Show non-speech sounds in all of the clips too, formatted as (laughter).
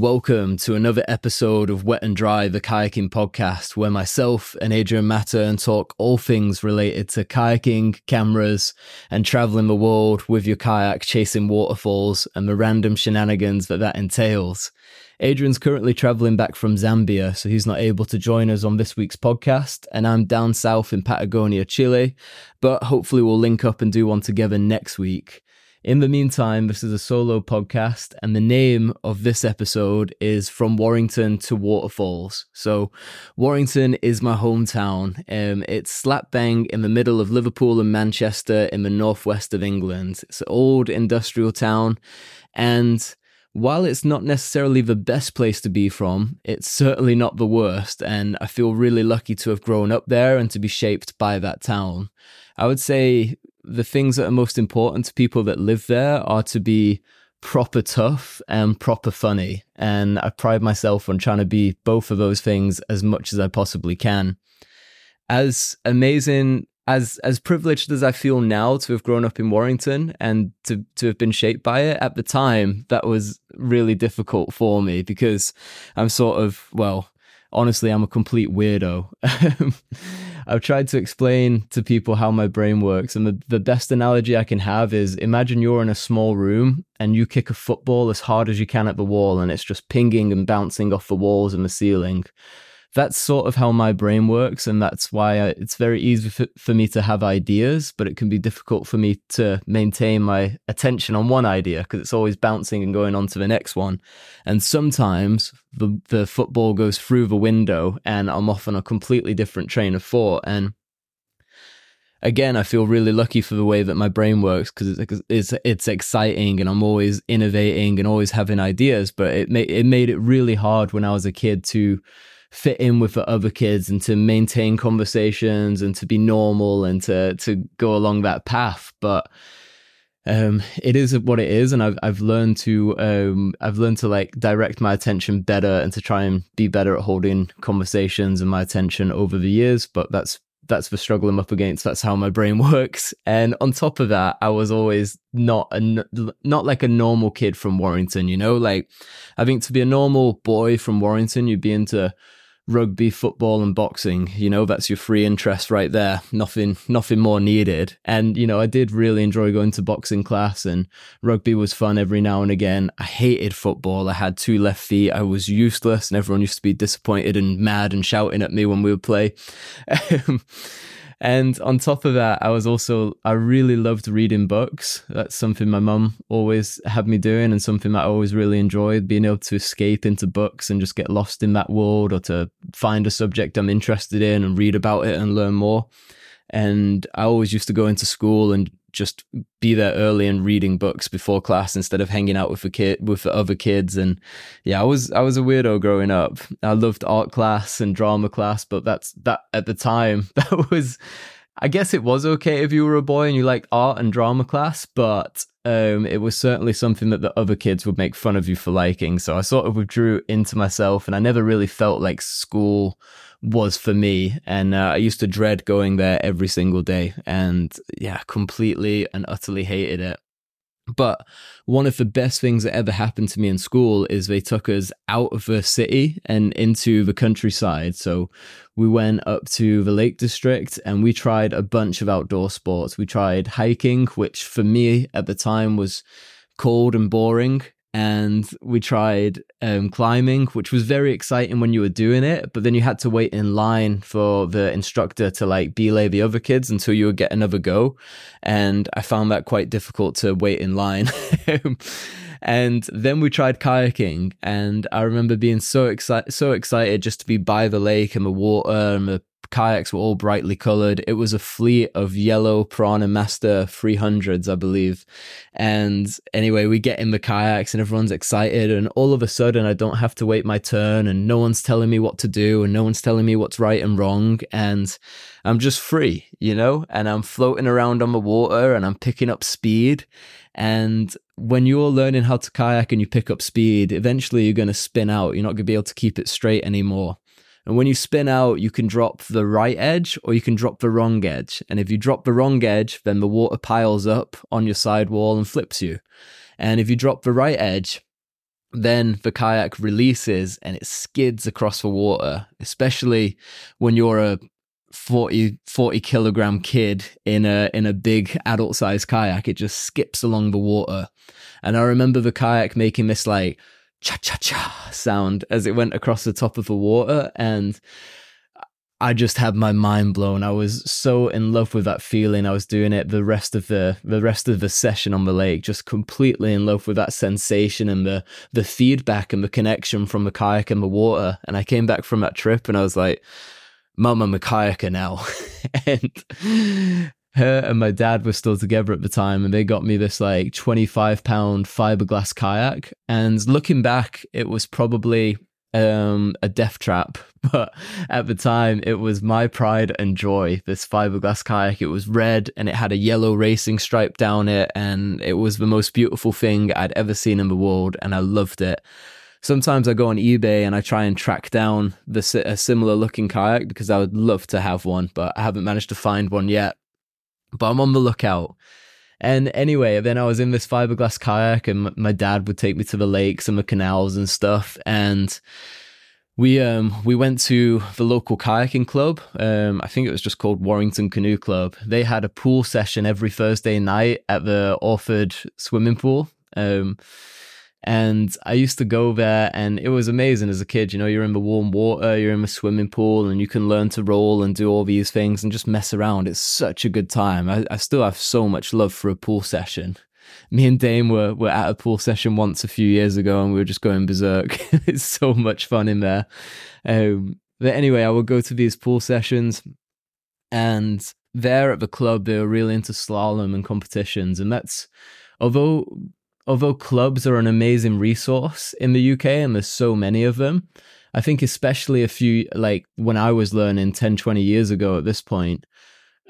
Welcome to another episode of Wet and Dry, the kayaking podcast, where myself and Adrian Mattern talk all things related to kayaking, cameras, and traveling the world with your kayak, chasing waterfalls, and the random shenanigans that that entails. Adrian's currently traveling back from Zambia, so he's not able to join us on this week's podcast, and I'm down south in Patagonia, Chile, but hopefully we'll link up and do one together next week. In the meantime, this is a solo podcast, and the name of this episode is From Warrington to Waterfalls. So, Warrington is my hometown. Um, it's slap bang in the middle of Liverpool and Manchester in the northwest of England. It's an old industrial town, and while it's not necessarily the best place to be from, it's certainly not the worst, and I feel really lucky to have grown up there and to be shaped by that town. I would say the things that are most important to people that live there are to be proper tough and proper funny. And I pride myself on trying to be both of those things as much as I possibly can. As amazing as as privileged as I feel now to have grown up in Warrington and to to have been shaped by it, at the time that was really difficult for me because I'm sort of well, honestly, I'm a complete weirdo. (laughs) I've tried to explain to people how my brain works, and the, the best analogy I can have is imagine you're in a small room and you kick a football as hard as you can at the wall, and it's just pinging and bouncing off the walls and the ceiling that's sort of how my brain works and that's why I, it's very easy for, for me to have ideas but it can be difficult for me to maintain my attention on one idea because it's always bouncing and going on to the next one and sometimes the, the football goes through the window and i'm off on a completely different train of thought and again, I feel really lucky for the way that my brain works because it's, it's it's exciting and I'm always innovating and always having ideas. But it made it made it really hard when I was a kid to fit in with the other kids and to maintain conversations and to be normal and to to go along that path but um it is what it is and i've i've learned to um i've learned to like direct my attention better and to try and be better at holding conversations and my attention over the years but that's that's the struggle I'm up against. That's how my brain (laughs) works. And on top of that, I was always not a not like a normal kid from Warrington. You know, like I think to be a normal boy from Warrington, you'd be into rugby, football, and boxing. You know, that's your free interest right there. Nothing, nothing more needed. And you know, I did really enjoy going to boxing class, and rugby was fun every now and again. I hated football. I had two left feet. I was useless, and everyone used to be disappointed and mad and shouting at me when we would play. (laughs) Um, And on top of that, I was also, I really loved reading books. That's something my mum always had me doing and something that I always really enjoyed being able to escape into books and just get lost in that world or to find a subject I'm interested in and read about it and learn more. And I always used to go into school and just be there early and reading books before class instead of hanging out with the kid with the other kids. And yeah i was i was a weirdo growing up. I loved art class and drama class but that's that at the time (laughs) that was i guess it was okay if you were a boy and you liked art and drama class but um, it was certainly something that the other kids would make fun of you for liking. So i sort of withdrew into myself and i never really felt like school was for me. And uh, I used to dread going there every single day and yeah, completely and utterly hated it. But one of the best things that ever happened to me in school is they took us out of the city and into the countryside. So we went up to the Lake District and we tried a bunch of outdoor sports. We tried hiking, which for me at the time was cold and boring and we tried um, climbing, which was very exciting when you were doing it. But then you had to wait in line for the instructor to like belay the other kids until you would get another go. And I found that quite difficult to wait in line. (laughs) and then we tried kayaking, and I remember being so excited, so excited just to be by the lake and the water and the kayaks were all brightly colored. It was a fleet of yellow Pyranha Master 300s, I believe. And anyway, we get in the kayaks and everyone's excited. And all of a sudden, I don't have to wait my turn and no one's telling me what to do and no one's telling me what's right and wrong. And I'm just free, you know, and I'm floating around on the water and I'm picking up speed. And when you're learning how to kayak and you pick up speed, eventually you're going to spin out. You're not going to be able to keep it straight anymore. And when you spin out, you can drop the right edge or you can drop the wrong edge. And if you drop the wrong edge, then the water piles up on your sidewall and flips you. And if you drop the right edge, then the kayak releases and it skids across the water, especially when you're a 40, 40 kilogram kid in a in a big adult sized kayak. It just skips along the water. And I remember the kayak making this like cha cha cha sound as it went across the top of the water. And I just had my mind blown. I was so in love with that feeling. I was doing it the rest of the the rest of the session on the lake, just completely in love with that sensation and the the feedback and the connection from the kayak and the water. And I came back from that trip and I was like, Mum, I'm a kayaker now. (laughs) and her and my dad were still together at the time and they got me this like 25 pound fiberglass kayak. And looking back, it was probably um, a death trap, (laughs) but at the time it was my pride and joy. This fiberglass kayak, it was red and it had a yellow racing stripe down it, and it was the most beautiful thing I'd ever seen in the world, and I loved it. Sometimes I go on eBay and I try and track down the a similar looking kayak because I would love to have one, but I haven't managed to find one yet. But I'm on the lookout. And anyway, then I was in this fiberglass kayak, and my dad would take me to the lakes and the canals and stuff. And we um we went to the local kayaking club. Um, I think it was just called Warrington Canoe Club. They had a pool session every Thursday night at the Orford swimming pool. Um, and I used to go there and it was amazing as a kid. You know, you're in the warm water, you're in the swimming pool, and you can learn to roll and do all these things and just mess around. It's such a good time. I, I still have so much love for a pool session. (laughs) Me and Dame were, were at a pool session once a few years ago and we were just going berserk. (laughs) it's so much fun in there. Um, but anyway, I would go to these pool sessions and there at the club, they were really into slalom and competitions. And that's, although although clubs are an amazing resource in the UK and there's so many of them, I think especially a few like when I was learning 10, 20 years ago at this point,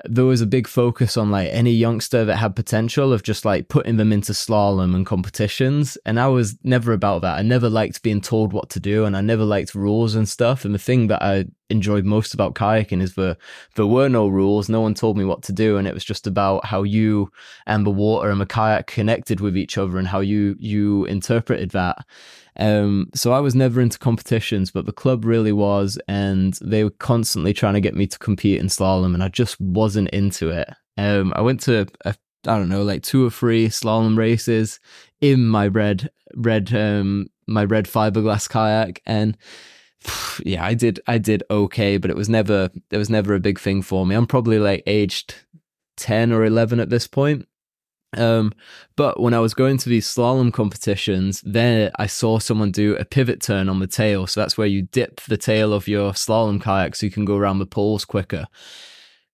there was a big focus on like any youngster that had potential of just like putting them into slalom and competitions. And I was never about that. I never liked being told what to do and I never liked rules and stuff. And the thing that I enjoyed most about kayaking is that there were no rules. No one told me what to do. And it was just about how you and the water and the kayak connected with each other and how you, you interpreted that. Um, so I was never into competitions, but the club really was, and they were constantly trying to get me to compete in slalom, and I just wasn't into it. Um, I went to a, I don't know, like two or three slalom races in my red, red, um, my red fiberglass kayak, and (sighs) yeah, I did, I did okay, but it was never, it was never a big thing for me. I'm probably like aged ten or eleven at this point. Um, but when I was going to these slalom competitions, there I saw someone do a pivot turn on the tail. So that's where you dip the tail of your slalom kayak so you can go around the poles quicker.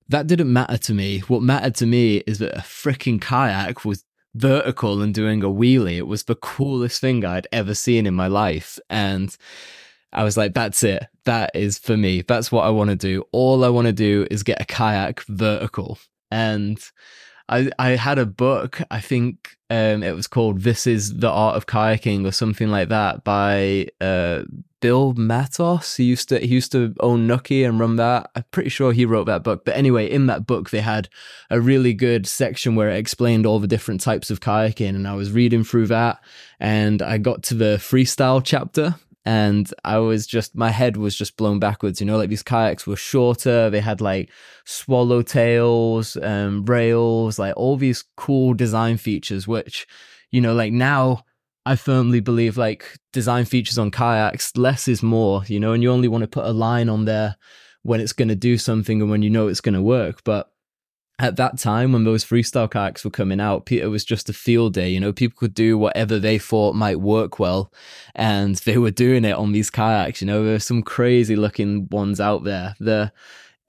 That didn't matter to me. What mattered to me is that a freaking kayak was vertical and doing a wheelie. It was the coolest thing I'd ever seen in my life. And I was like, that's it. That is for me. That's what I want to do. All I want to do is get a kayak vertical. And I I had a book. I think um, it was called "This Is the Art of Kayaking" or something like that by uh, Bill Mattos. He used to he used to own Nookie and run that. I'm pretty sure he wrote that book. But anyway, in that book they had a really good section where it explained all the different types of kayaking, and I was reading through that, and I got to the freestyle chapter, and I was just my head was just blown backwards. You know, like these kayaks were shorter. They had like swallow tails, um, rails, like all these cool design features. Which, you know, like now I firmly believe like design features on kayaks less is more. You know, and you only want to put a line on there when it's going to do something and when you know it's going to work. But at that time when those freestyle kayaks were coming out, it was just a field day. You know, people could do whatever they thought might work well, and (laughs) they were doing it on these kayaks. You know, there were some crazy looking ones out there. The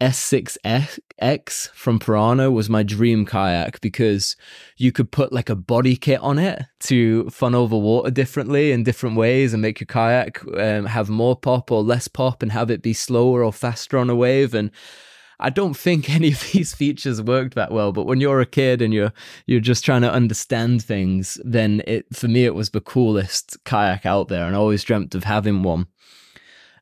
S6X from Pyranha was my dream kayak because you could put like a body kit on it to funnel the water differently in different ways and make your kayak um, have more pop or less pop and have it be slower or faster on a wave. And I don't think (laughs) any of these features worked that well, but when you're a kid and you're you're just trying to understand things, then it for me it was the coolest kayak out there, and I always dreamt of having one.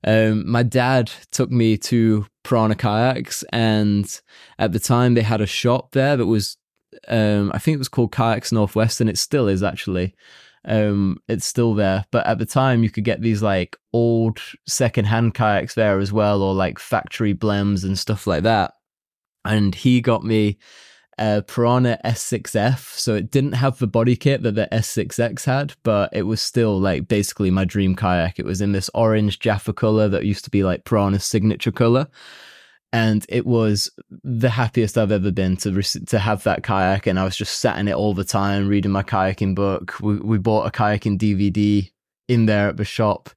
Um, my dad took me to Pyranha Kayaks, and at the time they had a shop there that was, um, I think it was called Kayaks Northwest, and it still is actually. Um, it's still there, but at the time you could get these like old secondhand kayaks there as well, or like factory blems and stuff like that. And he got me a Pyranha S6F. So it didn't have the body kit that the S6X had, but it was still like basically my dream kayak. It was in this orange Jaffa color that used to be like Pyranha's signature color. And it was the happiest I've ever been to to have that kayak, and I was just sat in it all the time, reading my kayaking book. We we bought a kayaking DVD in there at the shop,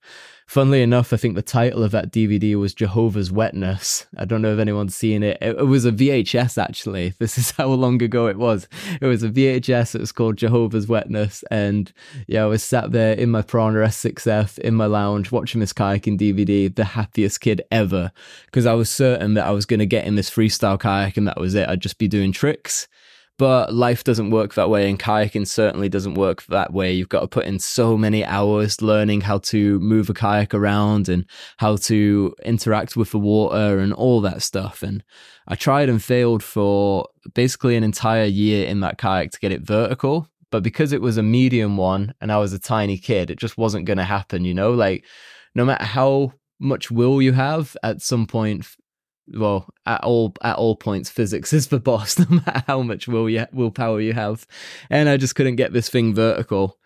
Funnily enough, I think the title of that DVD was Jehovah's Wetness. I don't know if anyone's seen it. It, it was a VHS actually. (laughs) This is how long ago it was. It was a VHS. It was called Jehovah's Wetness, and yeah, I was sat there in my Pyranha S6F in my lounge watching this kayaking DVD, the happiest kid ever, because I was certain that I was going to get in this freestyle kayak and that was it. I'd just be doing tricks but life doesn't work that way, and kayaking certainly doesn't work that way. You've got to put in so many hours learning how to move a kayak around and how to interact with the water and all that stuff. And I tried and failed for basically an entire year in that kayak to get it vertical. But because it was a medium one and I was a tiny kid, it just wasn't going to happen, you know? Like, no matter how much will you have, at some point, well, at all at all points, physics is (laughs) the boss, no matter how much will you willpower you have. And I just couldn't get this thing vertical.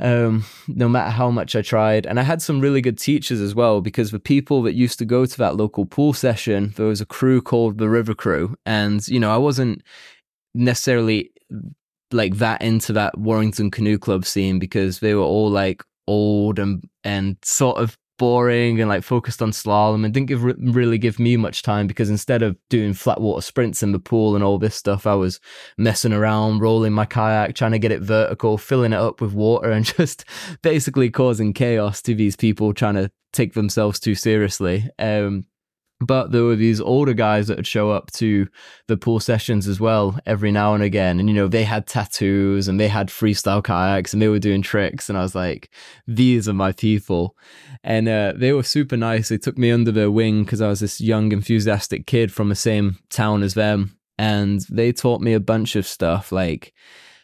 Um, no matter how much I tried. And I had some really good teachers as well, because the people that used to go to that local pool session, there was a crew called the River Crew. And, you know, I wasn't necessarily like that into that Warrington Canoe Club scene because they were all like old and and sort of boring and like focused on slalom and didn't give really give me much time because instead of doing flat water sprints in the pool and all this stuff I was messing around rolling my kayak trying to get it vertical filling it up with water and (laughs) just basically causing chaos to these people trying to take themselves too seriously. Um but there were these older guys that would show up to the pool sessions as well every now and again. And, you know, they had tattoos and they had freestyle kayaks and they were doing tricks. And I was like, these are my people. And uh, they were super nice. They took me under their wing because I was this young, enthusiastic kid from the same town as them. And they taught me a bunch of stuff like,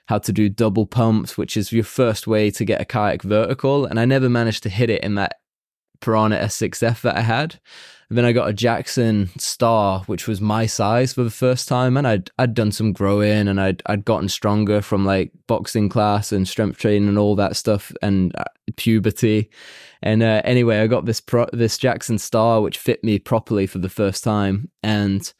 how to do double pumps, which is your first way to get a kayak vertical. And I never managed to hit it in that Pyranha S6F that I had. And then I got a Jackson Star, which was my size for the first time, and I'd I'd done some growing, and I'd I'd gotten stronger from like boxing class and strength training and all that stuff, and uh, puberty. And uh, anyway, I got this pro- this Jackson Star, which fit me properly for the first time, and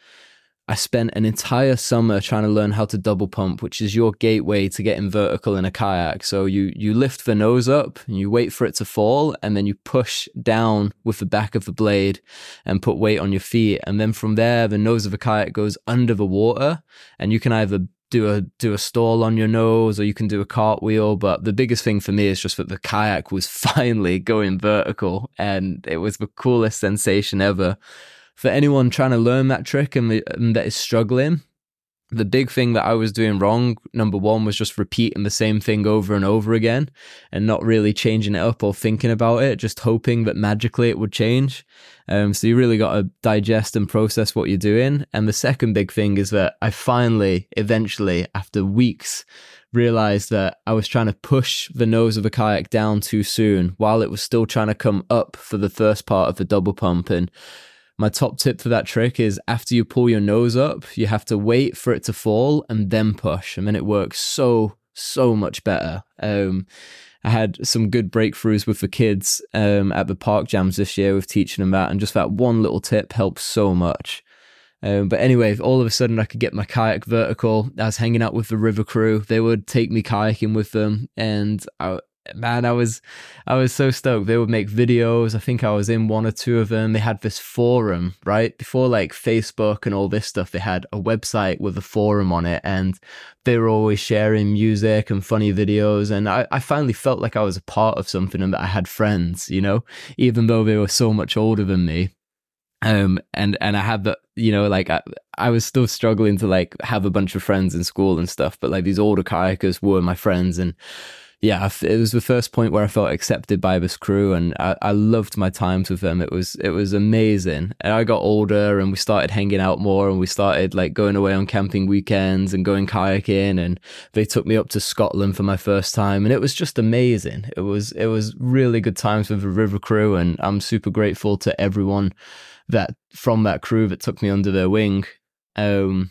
I spent an entire summer trying to learn how to double pump, which is your gateway to getting vertical in a kayak. So you you lift the nose up and you wait for it to fall, and then you push down with the back of the blade and put weight on your feet. And then from there, the nose of the kayak goes under the water, and you can either do a do a stall on your nose or you can do a cartwheel but the biggest thing for me is just that the kayak was (laughs) finally going vertical and it was the coolest sensation ever for anyone trying to learn that trick and, the, and that is struggling, the big thing that I was doing wrong, number one, was just repeating the same thing over and over again and not really changing it up or thinking about it, just hoping that magically it would change. Um, so you really got to digest and process what you're doing. And the second big thing is that I finally, eventually, after weeks, realized that I was trying to push the nose of the kayak down too soon while it was still trying to come up for the first part of the double pump. And my top tip for that trick is after you pull your nose up, you have to wait for it to fall and then push. And then it works so, so much better. Um, I had some good breakthroughs with the kids um, at the park jams this year with teaching them that. And just that one little tip helps so much. Um, but anyway, all of a sudden I could get my kayak vertical. I was hanging out with the river crew. They would take me kayaking with them, and I, man, I was I was so stoked. They would make videos. I think I was in one or two of them. They had this forum, right? Before like Facebook and all this stuff, they had a website with a forum on it and they were always sharing music and funny videos. And I, I finally felt like I was a part of something and that I had friends, you know, even though they were so much older than me. Um, and, and I had the, you know, like I, I was still struggling to like have a bunch of friends in school and stuff, but like these older kayakers were my friends and yeah, it was the first point where I felt accepted by this crew, and I, I, loved my times with them. It was it was amazing. And I got older, and we started hanging out more, and we started like going away on camping weekends and going kayaking. And they took me up to Scotland for my first time, and it was just amazing. It was it was really good times with the river crew, and I'm super grateful to everyone that from that crew that took me under their wing. Um,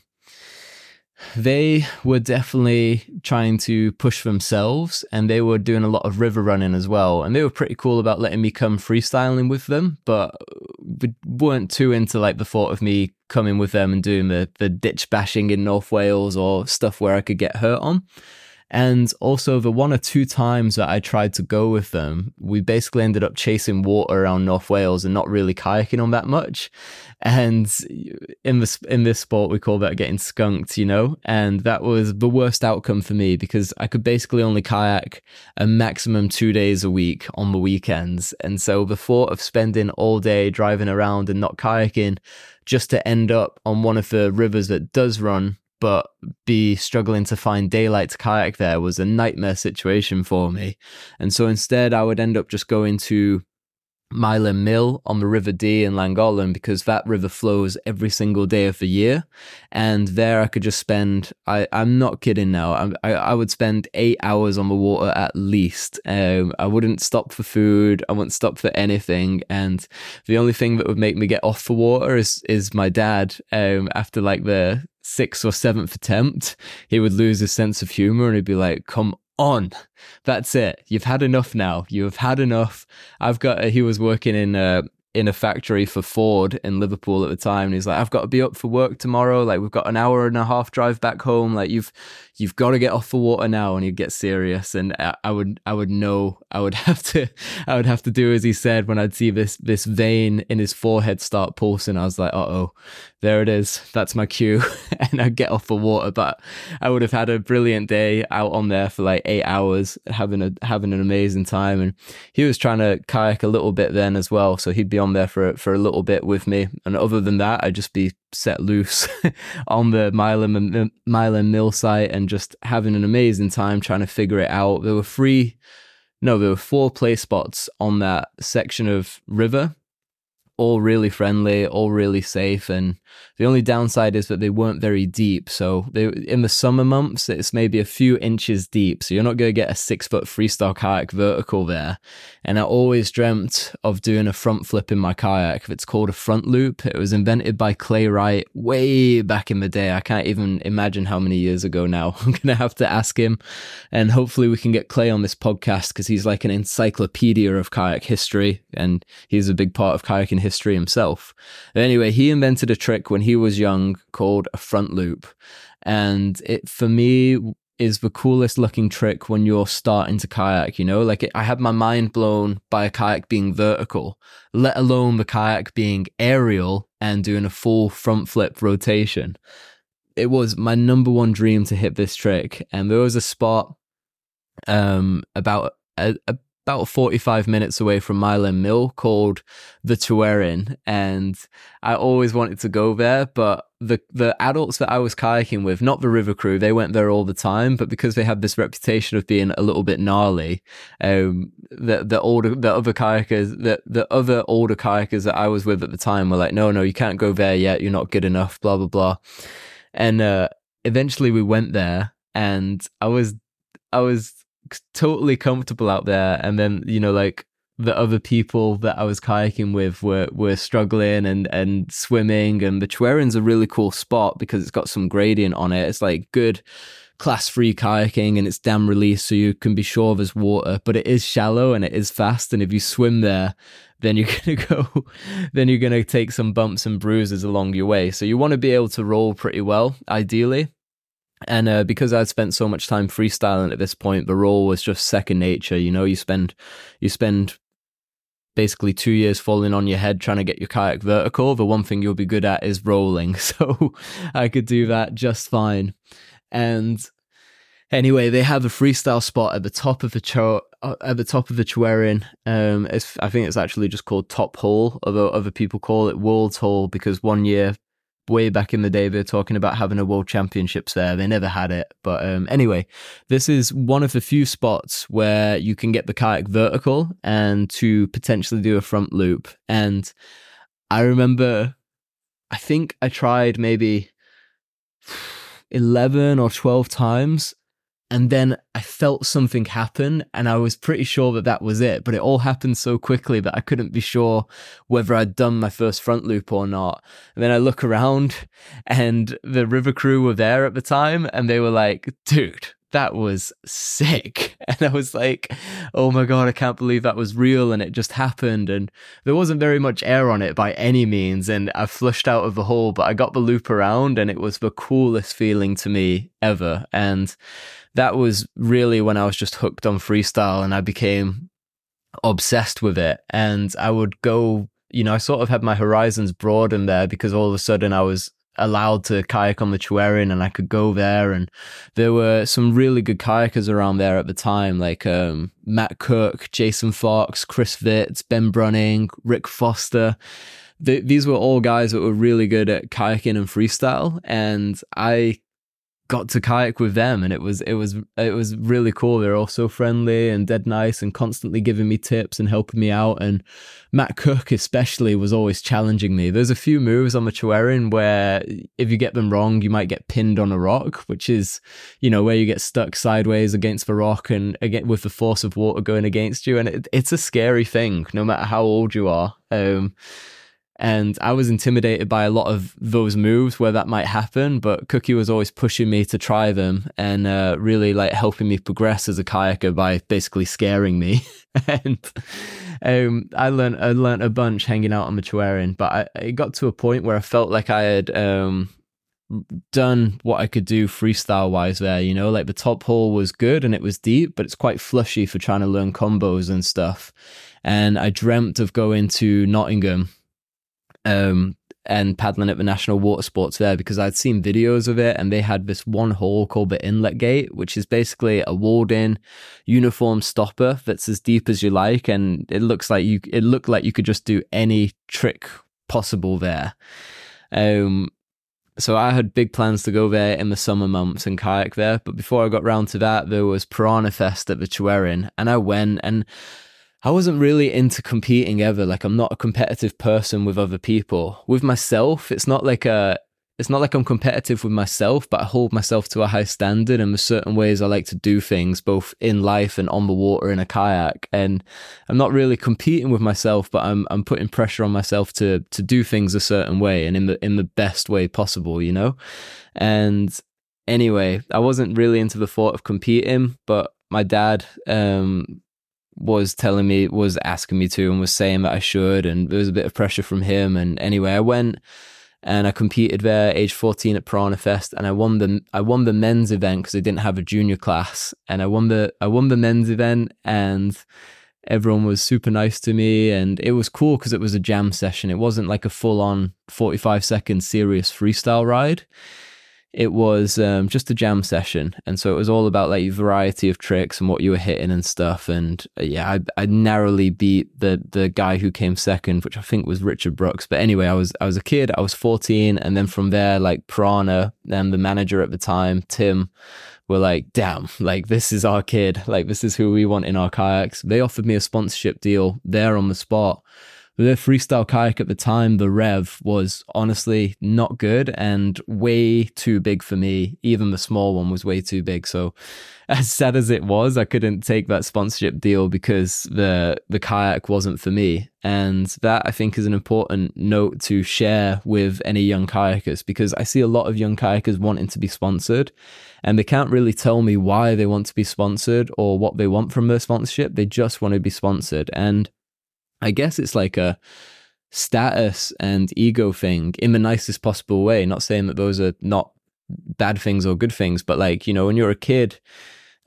they were definitely trying to push themselves and they were doing a lot of river running as well. And they were pretty cool about letting me come freestyling with them, but we weren't too into like the thought of me coming with them and doing the, the ditch bashing in North Wales or stuff where I could get hurt on. And also, the one or two times that I tried to go with them, we basically ended up chasing water around North Wales and not really kayaking on that much. And in this in this sport, we call that getting skunked, you know. And that was the worst outcome for me because I could basically only kayak a maximum two days a week on the weekends. And so the thought of spending all day driving around and not kayaking just to end up on one of the rivers that does run but be struggling to find daylight to kayak there was a nightmare situation for me. And so instead, I would end up just going to Mile Mill on the River Dee in Llangollen because that river flows every single day of the year. And there I could just spend, I, I'm not kidding now, I, I, I would spend eight hours on the water at least. Um, I wouldn't stop for food, I wouldn't stop for anything. And the only thing that would make me get off the water is, is my dad um, after like the sixth or seventh attempt, he would lose his sense of humor and he'd be like, come on. That's it. You've had enough now. You have had enough. I've got, he was working in, uh, in a factory for Ford in Liverpool at the time. And he's like, I've got to be up for work tomorrow. Like we've got an hour and a half drive back home. Like you've you've got to get off the water now. And he'd get serious. And I, I would I would know I would (laughs) have to I would have to do as he said when I'd see this this vein in his forehead start pulsing. I was like, uh oh, there it is. That's my cue. (laughs) and I'd get off the water. But I would have had a brilliant day out on there for like eight hours, having a having an amazing time. And he was trying to kayak a little bit then as well. So he'd be on there for for a little bit with me, and other than that, I'd just be set loose (laughs) on the Milan Milan Mill site and just having an amazing time trying to figure it out. There were three, no, there were four play spots on that section of river all really friendly, all really safe. And the only downside is that they weren't very deep. So they, in the summer months, it's maybe a few inches deep. So you're not going to get a six foot freestyle kayak vertical there. And I always dreamt of doing a front flip in my kayak. It's called a front loop. It was invented by Clay Wright way back in the day. I can't even imagine how many years ago now. (laughs) I'm going to have to ask him. And hopefully we can get Clay on this podcast because he's like an encyclopedia of kayak history and he's a big part of kayaking history history himself. Anyway, he invented a trick when he was young called a front loop. And it, for me, is the coolest looking trick when you're starting to kayak, you know? Like it, I had my mind blown by a kayak being vertical, let alone the kayak being aerial and doing a full front flip rotation. It was my number one dream to hit this trick. And there was a spot um about a, a about 45 minutes away from Mile Mill called the Tryweryn. And I always wanted to go there, but the, the adults that I was kayaking with, not the river crew, they went there all the time, but because they had this reputation of being a little bit gnarly, um, the, the older, the other kayakers, the, the other older kayakers that I was with at the time were like, no, no, you can't go there yet. You're not good enough, blah, blah, blah. And, uh, eventually we went there and I was, I was totally comfortable out there. And then you know like the other people that I was kayaking with were were struggling and and swimming. And the Tryweryn's a really cool spot because it's got some gradient on it. It's like good class free kayaking and it's dam release so you can be sure there's water but it is shallow and it is fast. And if you swim there then you're (laughs) going to go then you're going to take some bumps and bruises along your way. So you want to be able to roll pretty well ideally and uh, because I'd spent so much time freestyling at this point, the roll was just second nature. You know, you spend you spend basically two years falling on your head trying to get your kayak vertical. The one thing you'll be good at is rolling, (laughs) so I could do that just fine. And anyway, they have a freestyle spot at the top of the cho- uh, at the top of the Tryweryn. Um, I think it's actually just called Top Hole, although other people call it World's Hole because one year way back in the day, they're talking about having a world championships there. They never had it. But um, anyway, this is one of the few spots where you can get the kayak vertical and to potentially do a front loop. And I remember, I think I tried maybe (sighs) 11 or 12 times and then I felt something happen, and I was pretty sure that that was it. But it all happened so quickly that I couldn't be sure whether I'd done my first front loop or not. And then I look around, (laughs) and the river crew were there at the time, and they were like, dude, that was sick. (laughs) And I was like, oh my God, I can't believe that was real. And it just happened. And there wasn't very much air on it by any means. And I flushed out of the hole, but I got the loop around and it was the coolest feeling to me ever. And that was really when I was just hooked on freestyle and I became obsessed with it. And I would go, you know, I sort of had my horizons broadened there because all of a sudden I was allowed to kayak on the Tryweryn and I could go there and there were some really good kayakers around there at the time like um, Matt Cook, Jason Fox, Chris Vitz, Ben Brunning, Rick Foster. The, these were all guys that were really good at kayaking and freestyle and I got to kayak with them and it was it was it was really cool. They're all so friendly and dead nice and constantly giving me tips and helping me out. And Matt Cook especially was always challenging me. There's a few moves on the Tryweryn where if you get them wrong you might get pinned on a rock which is you know where you get stuck sideways against the rock and again with the force of water going against you. And it, it's a scary thing no matter how old you are. Um and I was intimidated by a lot of those moves where that might happen. But Cookie was always pushing me to try them and uh, really like helping me progress as a kayaker by basically scaring me. (laughs) and um, I learned I learned a bunch hanging out on the Tryweryn. But I, it got to a point where I felt like I had um, done what I could do freestyle wise there. You know, like the top hole was good and it was deep, but it's quite flushy for trying to learn combos and stuff. And I dreamt of going to Nottingham um, and paddling at the National Water Sports there because I'd seen videos of it and they had this one hole called the Inlet Gate, which is basically a walled in uniform stopper that's as deep as you like. And it looks like you, it looked like you could just do any trick possible there. Um, so I had big plans to go there in the summer months and kayak there. But before I got round to that, there was Pyranha Fest at the Tryweryn and I went and I wasn't really into competing ever. Like I'm not a competitive person with other people. With myself, it's not like a it's not like I'm competitive with myself, but I hold myself to a high standard and there's certain ways I like to do things, both in life and on the water in a kayak. And I'm not really competing with myself, but I'm I'm putting pressure on myself to to do things a certain way and in the in the best way possible, you know? And anyway, I wasn't really into the thought of competing, but my dad um was telling me, was asking me to, and was saying that I should. And there was a bit of pressure from him. And anyway, I went and I competed there, age 14 at Pyranha Fest, and I won the I won the men's event because they didn't have a junior class, and I won the I won the men's event, and everyone was super nice to me, and it was cool because it was a jam session. It wasn't like a full on 45 second serious freestyle ride it was um, just a jam session, and so it was all about like variety of tricks and what you were hitting and stuff. And uh, yeah, I, I narrowly beat the the guy who came second, which I think was Richard Brooks. But anyway, I was I was a kid, I was fourteen, and then from there, like Pyranha and the manager at the time, Tim, were like, damn, like this is our kid, like this is who we want in our kayaks. They offered me a sponsorship deal there on the spot the freestyle kayak at the time, the Rev, was honestly not good and way too big for me. Even the small one was way too big. So, (laughs) as sad as it was, I couldn't take that sponsorship deal because the the kayak wasn't for me. And that I think is an important note to share with any young kayakers because I see a lot of young kayakers wanting to be sponsored and they can't really tell me why they want to be sponsored or what they want from their sponsorship. They just want to be sponsored. And I guess it's like a status and ego thing in the nicest possible way. Not saying that those are not bad things or good things, but like, you know, when you're a kid,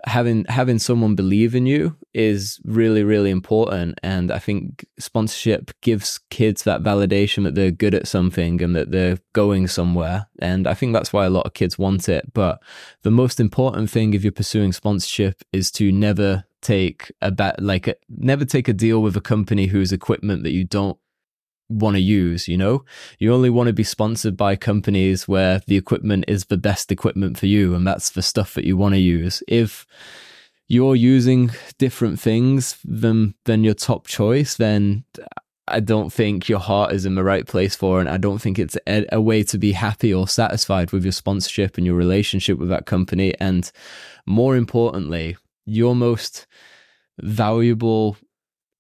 having having someone believe in you is really really important. And i think sponsorship gives kids that validation that they're good at something and that they're going somewhere. And i think that's why a lot of kids want it. But the most important thing if you're pursuing sponsorship is to never take a bet like never take a deal with a company whose equipment that you don't want to use, you know? You only want to be sponsored by companies where the equipment is the best equipment for you and that's the stuff that you want to use. If you're using different things than than your top choice, then I don't think your heart is in the right place for. And I don't think it's a, a, way to be happy or satisfied with your sponsorship and your relationship with that company. And more importantly, your most valuable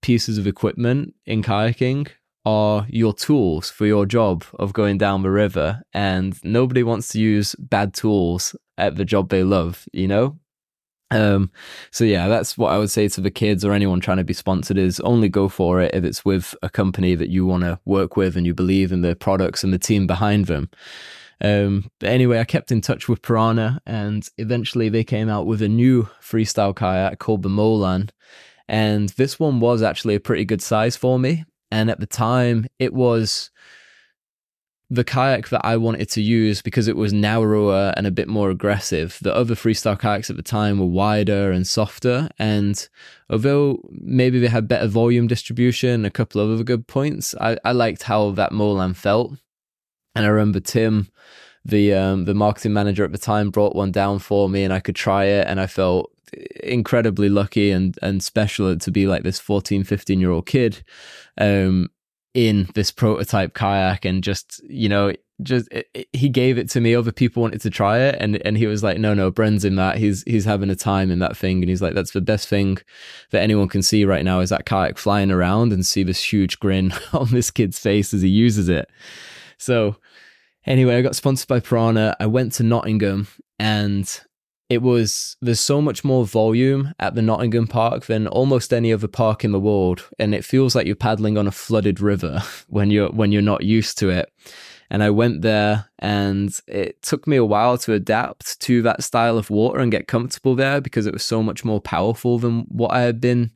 pieces of equipment in kayaking are your tools for your job of going down the river. And nobody wants to use bad tools at the job they love, you know? Um, so yeah, that's what I would say to the kids or anyone trying to be sponsored is only go for it if it's with a company that you want to work with and you believe in the products and the team behind them. Um, but anyway, I kept in touch with Pyranha and eventually they came out with a new freestyle kayak called the Molan. And this one was actually a pretty good size for me. And at the time, it was the kayak that I wanted to use because it was narrower and a bit more aggressive. The other freestyle kayaks at the time were wider and softer. And although maybe they had better volume distribution, a couple of other good points, I, I liked how that Molan felt. And I remember Tim, the um, the marketing manager at the time, brought one down for me and I could try it. And I felt incredibly lucky and, and special to be like this 14, 15 year old kid. Um, in this prototype kayak and just you know just it, it, he gave it to me other people wanted to try it and and he was like no no Bren's in that he's he's having a time in that thing and he's like that's the best thing that anyone can see right now is that kayak flying around and see this huge grin (laughs) on this kid's face as he uses it so anyway I got sponsored by Pyranha I went to Nottingham and it was there's so much more volume at the Nottingham Park than almost any other park in the world, and it feels like you're paddling on a flooded river (laughs) when you're when you're not used to it. And I went there, and it took me a while to adapt to that style of water and get comfortable there because it was so much more powerful than what I had been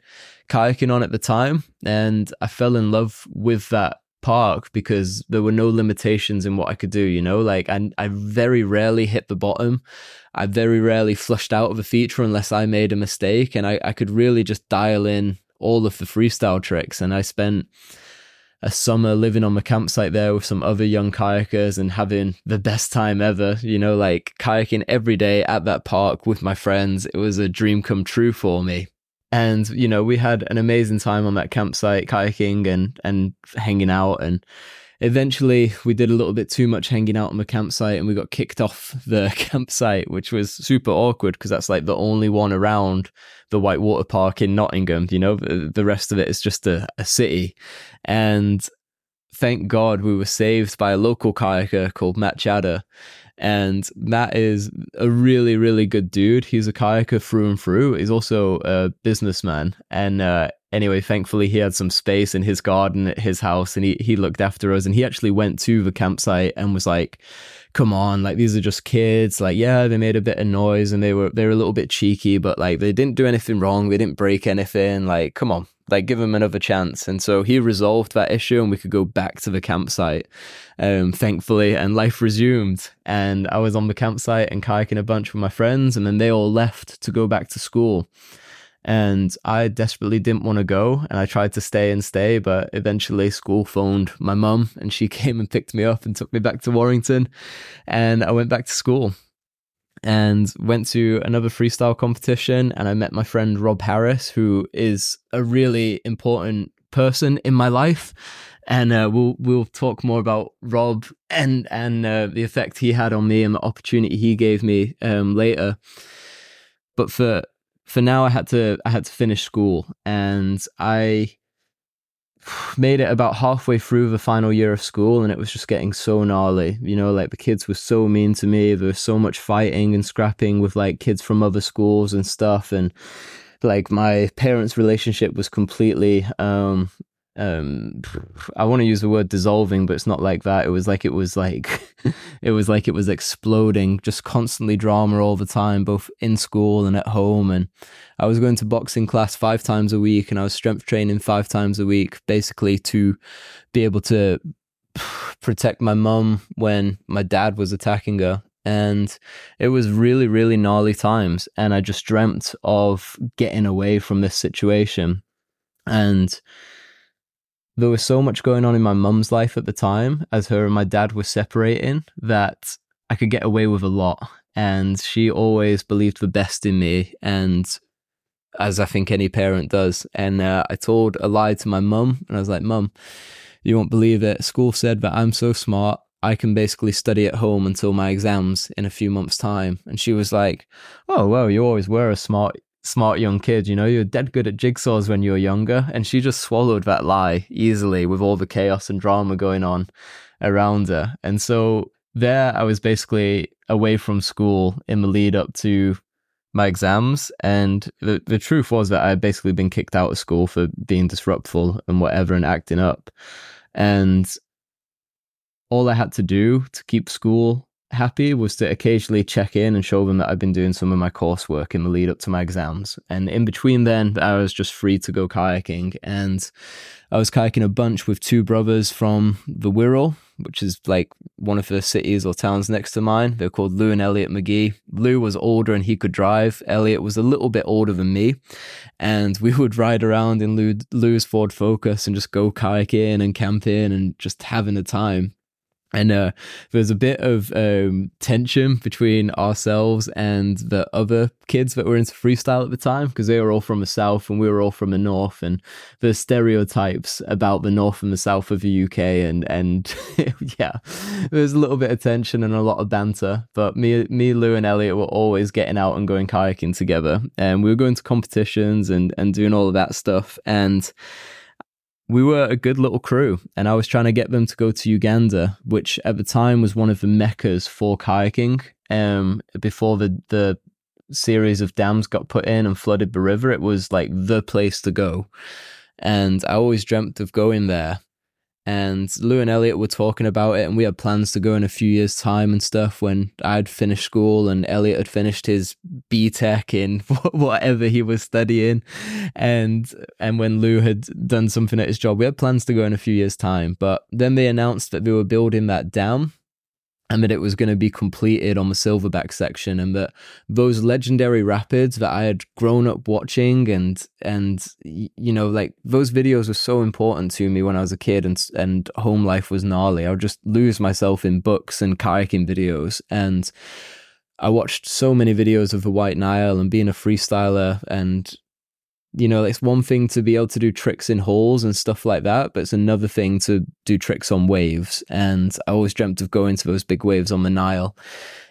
kayaking on at the time. And I fell in love with that park because there were no limitations in what I could do, you know? Like I I very rarely hit the bottom. I very rarely flushed out of a feature unless I made a mistake and I, I could really just dial in all of the freestyle tricks and I spent a summer living on the campsite there with some other young kayakers and having the best time ever, you know, like kayaking every day at that park with my friends. It was a dream come true for me and you know we had an amazing time on that campsite kayaking and and hanging out. And eventually we did a little bit too much hanging out on the campsite and we got kicked off (laughs) the campsite which was super awkward because that's like the only one around the whitewater park in nottingham you know? The rest of it is just a, a city. And thank god we were saved by a local kayaker called matt chadder and that is a really, really good dude. He's a kayaker through and through. He's also a businessman. And uh, anyway, thankfully, he had some space in his garden at his house and he, he looked after us. And he actually went to the campsite and was like, come on, like these are just kids. Like, yeah, they made a bit of noise and they were they were a little bit cheeky, but like they didn't do anything wrong. They didn't break anything. Like, come on, like give him another chance. And so he resolved that issue and we could go back to the campsite, um, thankfully, and life resumed. And I was on the campsite and kayaking a bunch with my friends, and then they all left to go back to school. And I desperately didn't want to go, and I tried to stay and stay, but eventually school phoned my mum, and she (laughs) came and picked me up and took me back to Warrington, and I went back to school and went to another freestyle competition and I met my friend Rob Harris, who is a really important person in my life. And uh, we'll we'll talk more about Rob and and uh, the effect he had on me and the opportunity he gave me um, later. But for for now, I had to I had to finish school, and I made it about halfway through the final year of school and it was just getting so gnarly. You know, like the kids were so mean to me. There was so much fighting and scrapping with like kids from other schools and stuff. And like my parents' relationship was completely um um i want to use the word dissolving but it's not like that. It was like it was like (laughs) it was like it was exploding just constantly drama all the time both in school and at home. And i was going to boxing class 5 times a week and i was strength training 5 times a week basically to be able to (sighs) protect my mum when my dad was attacking her. And it was really really gnarly times and i just dreamt of getting away from this situation. And there was so much going on in my mum's life at the time as her and my dad were separating that I could get away with a lot. And she always believed the best in me. And as I think any parent does. And uh, I told a lie to my mum, and I was like, Mum, you won't believe it. School said that I'm so smart. I can basically study at home until my exams in a few months' time. And she was like, Oh, well, you always were a smart smart young kid, you know, you're dead good at jigsaws when you were younger. And she just swallowed that lie easily with all the chaos and drama going on around her. And so there I was basically away from school in the lead up to my exams. And the, the truth was that I had basically been kicked out of school for being disruptful and whatever and acting up. And all I had to do to keep school happy was to occasionally check in and show them that I'd been doing some of my coursework in the lead up to my exams. And in between then, I was just free to go kayaking. And I was kayaking a bunch with two brothers from the Wirral, which is like one of the cities or towns next to mine. They're called Lou and Elliot McGee. Lou was older and he could drive. Elliot was a little bit older than me. And we would ride around in Lou, Lou's Ford Focus and just go kayaking and camping and just having a time and uh, there's a bit of um, tension between ourselves and the other kids that were into freestyle at the time because they were all from the south and we were all from the north. And the stereotypes about the north and the south of the UK and and (laughs) yeah there's a little bit of tension and a lot of banter. But me me Lou and Elliot were always getting out and going kayaking together. And we were going to competitions and and doing all of that stuff. And we were a good little crew, and I was trying to get them to go to Uganda, which at the time was one of the meccas for kayaking. Um, before the the series of dams got put in and flooded the river, it was like the place to go, and I always dreamt of going there and Lou and Elliot were talking about it, and we had plans to go in a few years' time and stuff when I'd finished school and Elliot had finished his BTEC in (laughs) whatever he was studying, and and when Lou had done something at his job, we had plans to go in a few years' time. But then they announced that they were building that dam and that it was going to be completed on the silverback section and that those legendary rapids that I had grown up watching and and you know like those videos were so important to me when I was a kid and and home life was gnarly. I would just lose myself in books and kayaking videos and I watched so many videos of the White Nile and being a freestyler and you know, it's one thing to be able to do tricks in holes and stuff like that, but it's another thing to do tricks on waves. And I always dreamt of going to those big waves on the Nile.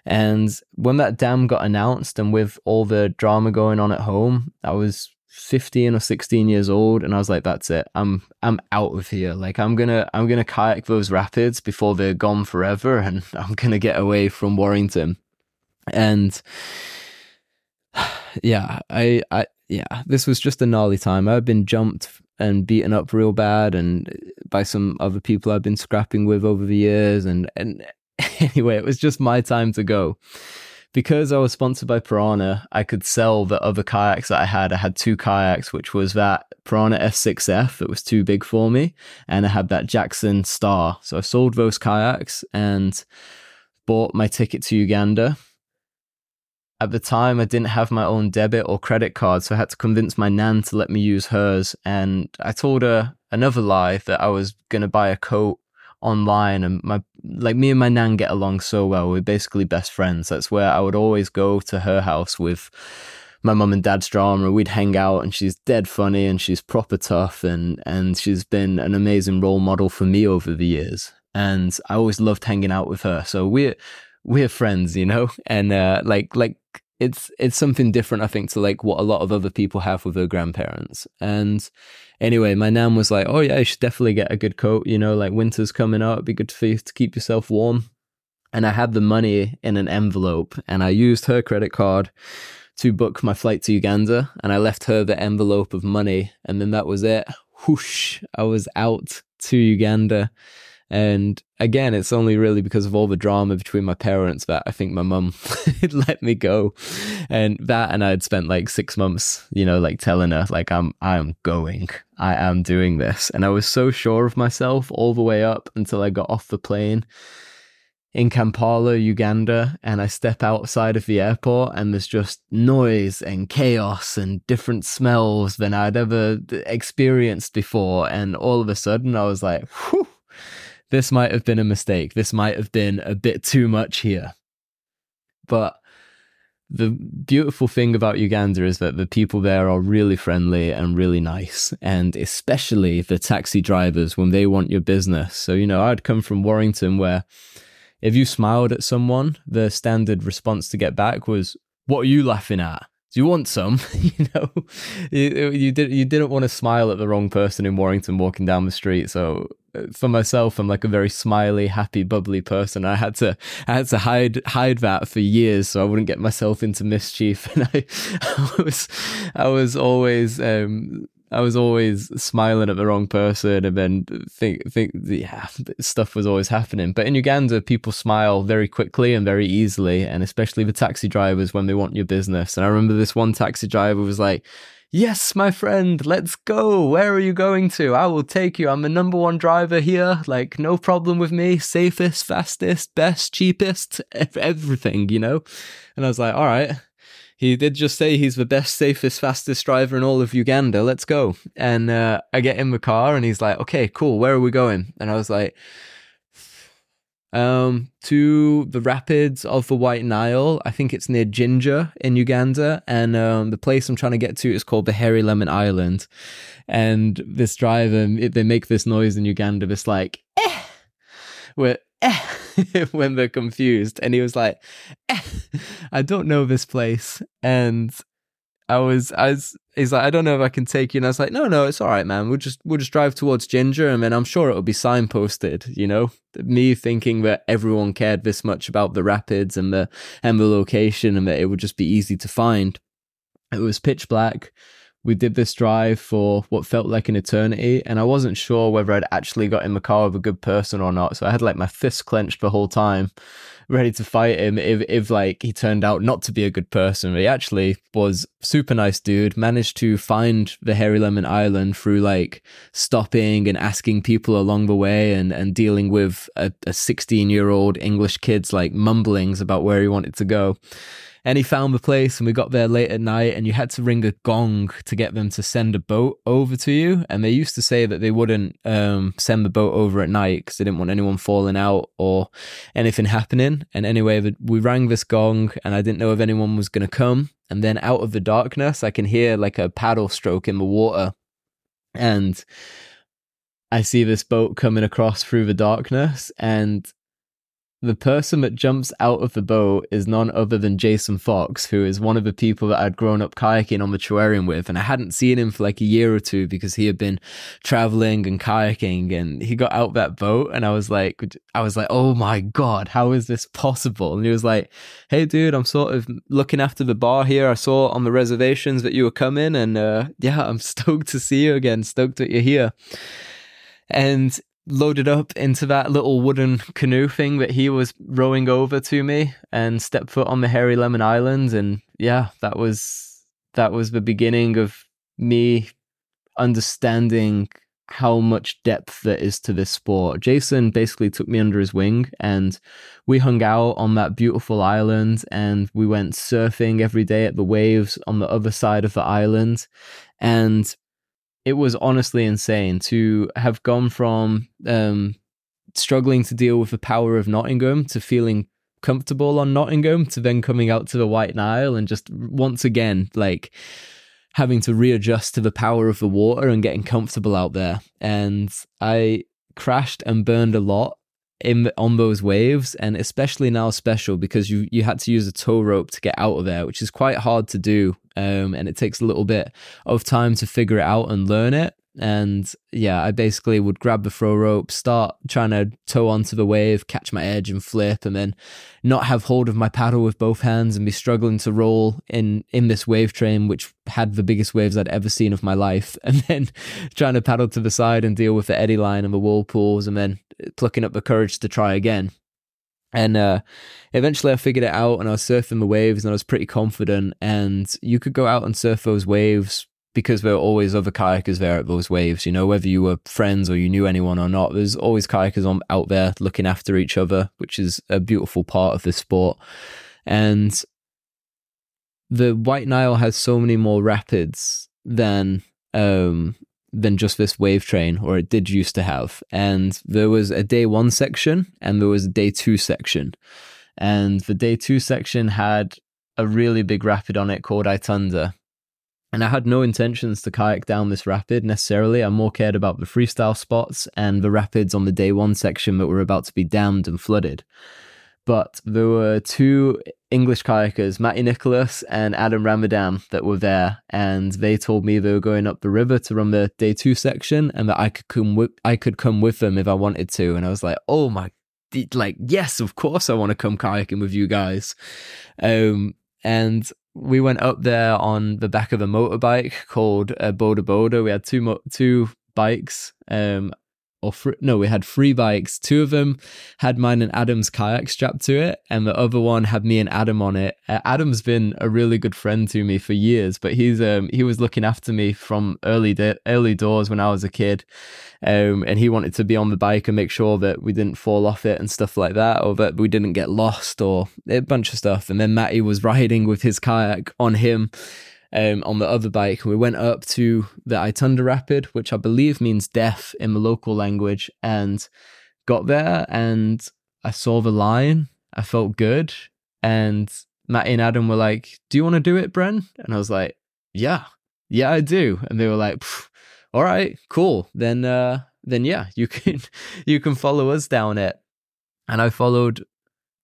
And when that dam got announced and with all the drama going on at home, I was 15 or 16 years old and I was like that's it I'm I'm out of here like I'm going to I'm going to kayak those rapids before they're gone forever (laughs) and I'm going to get away from Warrington and (sighs) yeah I I yeah, this was just a gnarly time. I've been jumped and beaten up real bad, and uh, by some other people I've been scrapping with over the years. And and (laughs) anyway, it was just my time to go. Because I was sponsored by Pyranha, I could sell the other kayaks that I had. I had two kayaks, which was that Pyranha S6F that was too big for me, and I had that Jackson Star. So I sold those kayaks and bought my ticket to Uganda at the time, I didn't have my own debit or credit card, so I had to convince my nan to let me use hers. And I told her another lie that I was going to buy a coat online and my like me and my nan get along so well we're basically best friends that's where i would always go to her house with my mum and dad's drama we'd hang out and she's dead funny and she's proper tough and and she's been an amazing role model for me over the years and i always loved hanging out with her so we're we're friends you know? (laughs) And uh like like it's it's something different i think to like what a lot of other people have with their grandparents. And anyway my nan was like oh yeah you should definitely get a good coat you know? Like winter's coming up it'd be good for you to keep yourself warm. And i had the money in an envelope and i used her credit card to book my flight to uganda and i left her the envelope of money and then that was it. Whoosh i was out to uganda and again, it's only really because of all the drama between my parents that I think my mum (laughs) let me go. And that and I had spent like six months, you know, like telling her, like, I'm I'm going. I am doing this. And I was so sure of myself all the way up until I got off the plane in Kampala, Uganda, and I step outside of the airport and there's just noise and chaos and different smells than I'd ever experienced before. And all of a sudden I was like, whew, this might have been a mistake. This might have been a bit too much here. But the beautiful thing about Uganda is that the people there are really friendly and really nice, and especially the taxi drivers when they want your business. So, you know, I'd come from Warrington where if you smiled at someone, the standard response to get back was, What are you laughing at? Do you want some? (laughs) you know, you, you did you didn't want to smile at the wrong person in Warrington walking down the street. So for myself, I'm like a very smiley, happy, bubbly person. I had to I had to hide hide that for years so I wouldn't get myself into mischief. (laughs) And I, I was I was always um, I was always smiling at the wrong person and then think think yeah stuff was always happening. But in Uganda, people smile very quickly and very easily, and especially the taxi drivers when they want your business. And I remember this one taxi driver was like. Yes, my friend, let's go. Where are you going to? I will take you. I'm the number one driver here. Like, no problem with me. Safest, fastest, best, cheapest, everything, you know? And I was like, all right, he did just say he's the best, safest, fastest driver in all of Uganda. Let's go. And uh, I get in the car and he's like, okay, cool. Where are we going? And I was like, um, to the rapids of the White Nile. I think it's near Jinja in Uganda. And um, the place I'm trying to get to is called the Hairy Lemon Island. And this driver, they make this noise in Uganda, this like, eh, where, eh (laughs) when they're confused. And he was like, eh, I don't know this place. And I was, I was, he's like, I don't know if I can take you. And I was like, no, no, it's all right, man. We'll just, we'll just drive towards Jinja. and then I'm sure it'll be signposted, you know? Me thinking that everyone cared this much about the rapids and the, and the location and that it would just be easy to find. It was pitch black we did this drive for what felt like an eternity and i wasn't sure whether i'd actually got in the car with a good person or not so i had like my fists clenched the whole time ready to fight him if, if like he turned out not to be a good person. But he actually was super nice dude managed to find the hairy lemon island through like stopping and asking people along the way and and dealing with a 16 year old english kid's like mumblings about where he wanted to go and he found the place, and we got there late at night, and you had to ring a gong to get them to send a boat over to you. And they used to say that they wouldn't um, send the boat over at night because they didn't want anyone falling out or anything happening. And anyway, we rang this gong, and I didn't know if anyone was going to come. And then out of the darkness, I can hear like a paddle stroke in the water. And I see this boat coming across through the darkness, and the person that jumps out of the boat is none other than Jason Fox, who is one of the people that I'd grown up kayaking on the Tryweryn with. And I hadn't seen him for like a year or two because he had been traveling and kayaking and he got out that boat. And I was like, I was like, oh my God, how is this possible? And he was like, hey, dude, I'm sort of looking after the bar here. I saw on the reservations that you were coming. And uh, yeah, I'm (laughs) stoked to see you again, stoked that you're here. And loaded up into that little wooden canoe thing that he was rowing over to me and stepped foot on the hairy lemon island and yeah that was that was the beginning of me understanding how much depth there is to this sport. Jason basically took me under his wing and we hung out on that beautiful island and we went surfing every day at the waves on the other side of the island. And it was honestly insane to have gone from um, struggling to deal with the power of Nottingham to feeling comfortable on Nottingham to then coming out to the White Nile and just once again like having to readjust to the power of the water and getting comfortable out there. And I crashed and burned a lot in on those waves and especially now special because you you had to use a tow rope to get out of there which is quite hard to do um, and it takes a little bit of time to figure it out and learn it and yeah, I basically would grab the throw rope, start trying to tow onto the wave, catch my edge and flip, and then not have hold of my paddle with both hands and be struggling to roll in in this wave train, which had the biggest waves I'd ever seen of my life, (laughs) and then trying to paddle to the side and deal with the eddy line and the whirlpools, and then plucking up the courage to try again. And uh, eventually I figured it out and I was surfing the waves and I was pretty confident. And you could go out and surf those waves because there were always other kayakers there at those waves, you know, whether you were friends or you knew anyone or not, there's always kayakers on, out there looking after each other, which is a beautiful part of the sport. And the White Nile has so many more rapids than um, than just this wave train, or it did used to have. And there was a day one section and there was a day two section. And the day two section had a really big rapid on it called Itanda. And I had no intentions to kayak down this rapid necessarily. I more cared about the freestyle spots and the rapids on the day one section that were about to be dammed and flooded. But there were two English kayakers, Matty Nicholas and Adam Ramadan, that were there, and they told me they were going up the river to run the day two section, and that I could come with I could come with them if I wanted to. And I was like, oh my, like yes, of course I want to come kayaking with you guys. Um, and we went up there on the back of a motorbike called a Boda Boda. We had two mo- two bikes. Um, or no, we had three bikes. Two of them had mine and Adam's kayak strapped to it, and the other one had me and Adam on it. Uh, Adam's been a really good friend to me for years, but he's um he was looking after me from early de- early doors when I was a kid, um, and he wanted to be on the bike and make sure that we didn't fall off it and stuff like that, or that we didn't get lost or a bunch of stuff. And then Matty was riding with his kayak on him um, on the other bike. We went up to the Itanda Rapid, which I believe means death in the local language, and got there and I saw the line. I felt good. And Matt and Adam were like, Do you want to do it, Bren? And I was like, Yeah, yeah, I do. And they were like, All right, cool. Then, uh, then yeah, you can, (laughs) you can follow us down it. And I followed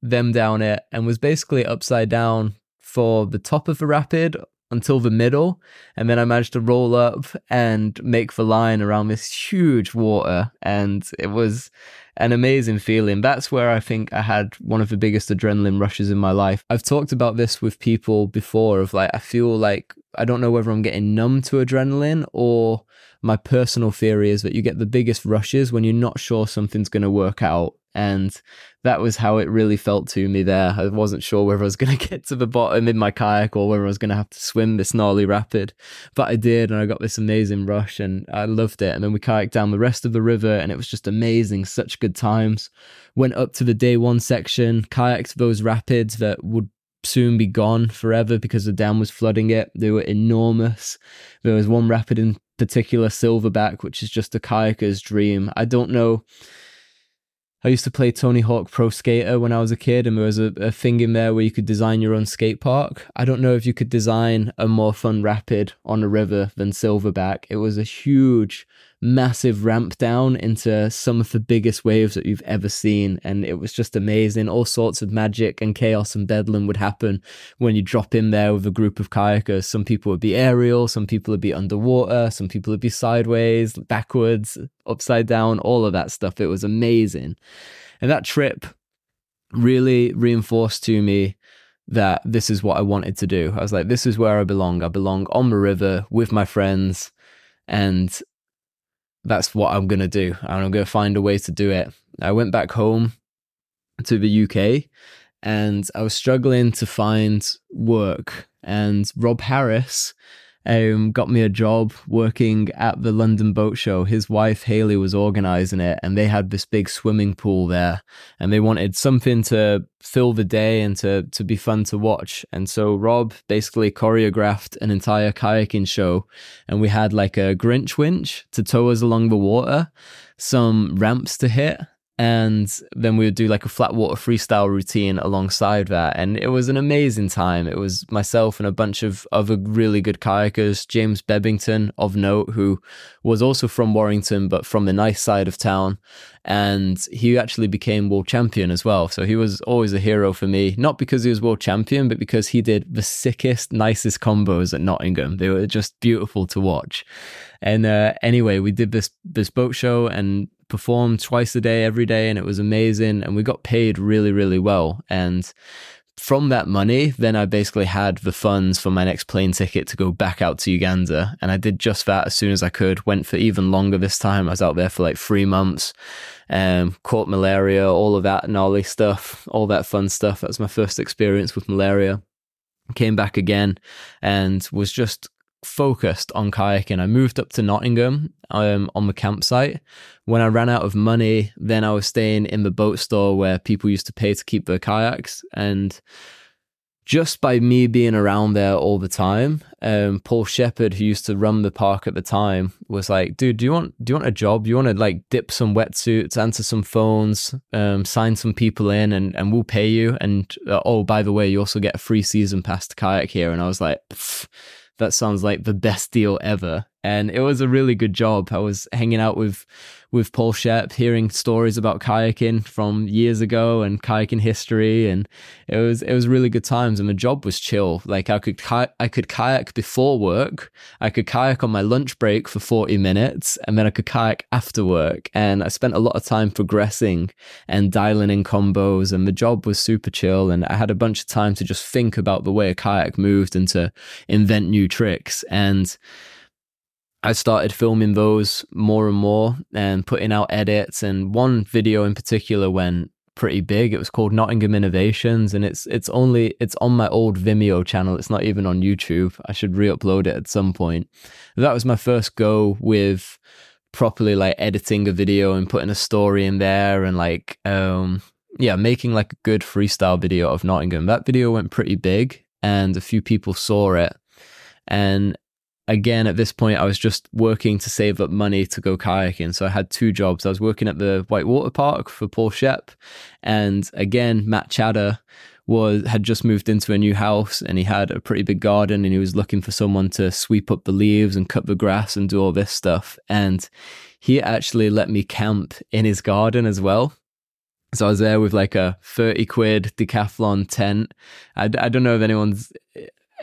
them down it and was basically upside down for the top of the rapid until the middle, and then I managed to roll up and make the line around this huge water, and it was an amazing feeling. That's where I think I had one of the biggest adrenaline rushes in my life. I've talked about this with people before of like I feel like I don't know whether I'm getting numb to adrenaline or my personal theory is that you get the biggest rushes when you're not sure something's going to work out and that was how it really felt to me there. I wasn't sure whether I was going (laughs) to get to the bottom in my kayak or whether I was going to have to swim this gnarly rapid. But I did, and I got this amazing rush, and I loved it. And then we kayaked down the rest of the river, and it was just amazing. Such good times. Went up to the day one section, kayaked those rapids that would soon be gone forever because the dam was flooding it. They were enormous. There was one rapid in particular, Silverback, which is just a kayaker's dream. I don't know I used to play Tony Hawk Pro Skater when I was a kid, and there was a, a, thing in there where you could design your own skate park. I don't know if you could design a more fun rapid on a river than Silverback. It was a huge massive ramp down into some of the biggest waves that you've ever seen. And it was just amazing. All sorts of magic and chaos and bedlam would happen when you drop in there with a group of kayakers. Some people would be aerial, some people would be underwater, some people would be sideways, backwards, upside down, all of that stuff. It was amazing. And that trip really reinforced to me that this is what I wanted to do. I was like, this is where I belong. I belong on the river with my friends. And that's what I'm going to do. And I'm going to find a way to do it. I went back home to the UK and I was struggling to find work. And Rob Harris um, got me a job working at the London Boat Show. His wife Haley was organizing it, and they had this big swimming pool there, and they wanted something to fill the day and to to be fun to watch. And so Rob basically choreographed an entire kayaking show, and we had like a Grinch winch to tow us along the water, some ramps to hit, and then we would do like a flat water freestyle routine alongside that. And it was an amazing time. It was myself and a bunch of other really good kayakers james bebbington of note who was also from warrington but from the nice side of town. And he actually became world champion as well. So he was always a hero for me not because he was world champion but because he did the sickest nicest combos at nottingham. They were just beautiful to watch. And uh, anyway we did this this boat show and performed twice a day, every day, and it was amazing. And we got paid really, really well. And from that money, then I basically had the funds for my next plane ticket to go back out to Uganda. And I did just that as soon as I could. Went for even longer this time. I was out there for like three months. Um, caught malaria, all of that gnarly stuff, all that fun stuff. That was my first experience with malaria. Came back again and was just focused on kayaking. I moved up to Nottingham um, on the campsite. When I ran out of money, then I was staying in the boat store where people used to pay to keep their kayaks. And just by me being around there all the time, um, Paul Shepard, who used to run the park at the time, was like, "Dude, do you want do you want a job? Do you want to like dip some wetsuits, answer some phones, um, sign some people in, and and we'll pay you? And uh, oh, by the way, you also get a free season pass to kayak here." And I was like, "That sounds like the best deal ever." And it was a really good job. I was hanging out with with Paul Shep, hearing stories about kayaking from years ago and kayaking history, and it was it was really good times. And the job was chill. Like I could I could kayak before work, I could kayak on my lunch break for forty minutes, and then I could kayak after work. And I spent a lot of time progressing and dialing in combos, and the job was super chill. And I had a bunch of time to just think about the way a kayak moved and to invent new tricks and I started filming those more and more and putting out edits. And one video in particular went pretty big. It was called Nottingham Innovations, and it's it's only it's on my old Vimeo channel. It's not even on YouTube. I should re-upload it at some point. That was my first go with properly like editing a video and putting a story in there and like um yeah, making like a good freestyle video of Nottingham. That video went pretty big and a few people saw it. And again, at this point, I was just working to save up money to go kayaking. So I had two jobs. I was working at the Whitewater Park for Paul Shep. And again, Matt Chatter was had just moved into a new house and he had a pretty big garden and he was looking for someone to sweep up the leaves and cut the grass and do all this stuff. And he actually let me camp in his garden as well. So I was there with like a 30 quid decathlon tent. I, I don't know if anyone's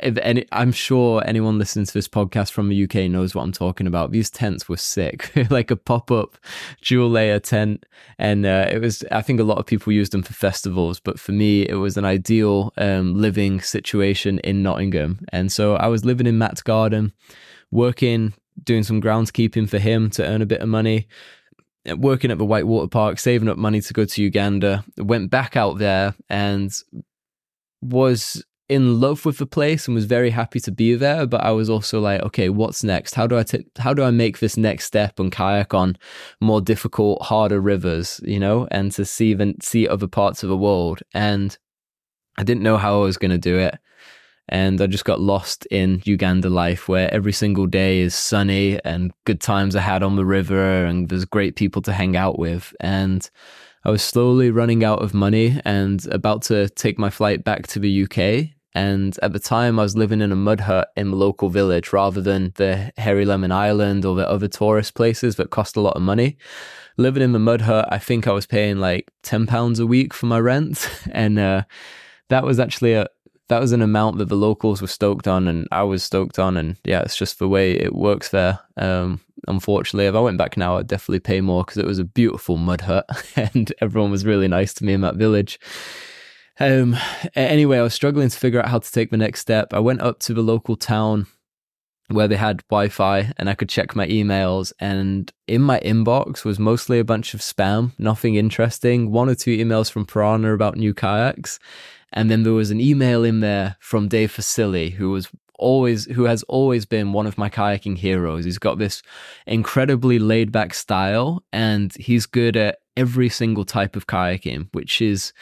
if any, I'm sure anyone listening to this podcast from the UK knows what I'm talking about. These tents were sick, (laughs) like a pop up dual layer tent. And uh, it was, I think a lot of people used them for festivals, but for me, it was an ideal um, living situation in Nottingham. And so I was living in Matt's garden, working, doing some groundskeeping for him to earn a bit of money working at the Whitewater Park, saving up money to go to Uganda, went back out there and was in love with the place and was very happy to be there but i was also like okay what's next? How do I take how do i make this next step and kayak on more difficult harder rivers you know and to see even see other parts of the world? And i didn't know how i was going to do it. And i just got lost in uganda life where every single day is sunny and good times i had on the river and there's great people to hang out with. And I was slowly running out of money and about to take my flight back to the UK and at the time, I was living in a mud hut in the local village rather than the Hairy Lemon Island or the other tourist places that cost a lot of money. Living in the mud hut, I think I was paying like £10 a week for my rent. (laughs) And uh, that was actually a, that was an amount that the locals were stoked on and I was stoked on. And yeah, it's just the way it works there. Um, unfortunately, if I went back now, I'd definitely pay more because it was a beautiful mud hut (laughs) and everyone was really nice to me in that village. Um, anyway, I was struggling to figure out how to take the next step. I went up to the local town where they had Wi-Fi and I could check my emails and in my inbox was mostly a bunch of spam, nothing interesting, one or two emails from Pyranha about new kayaks. And then there was an email in there from Dave Fusilli, who was always who has always been one of my kayaking heroes. He's got this incredibly laid back style and he's good at every single type of kayaking, which is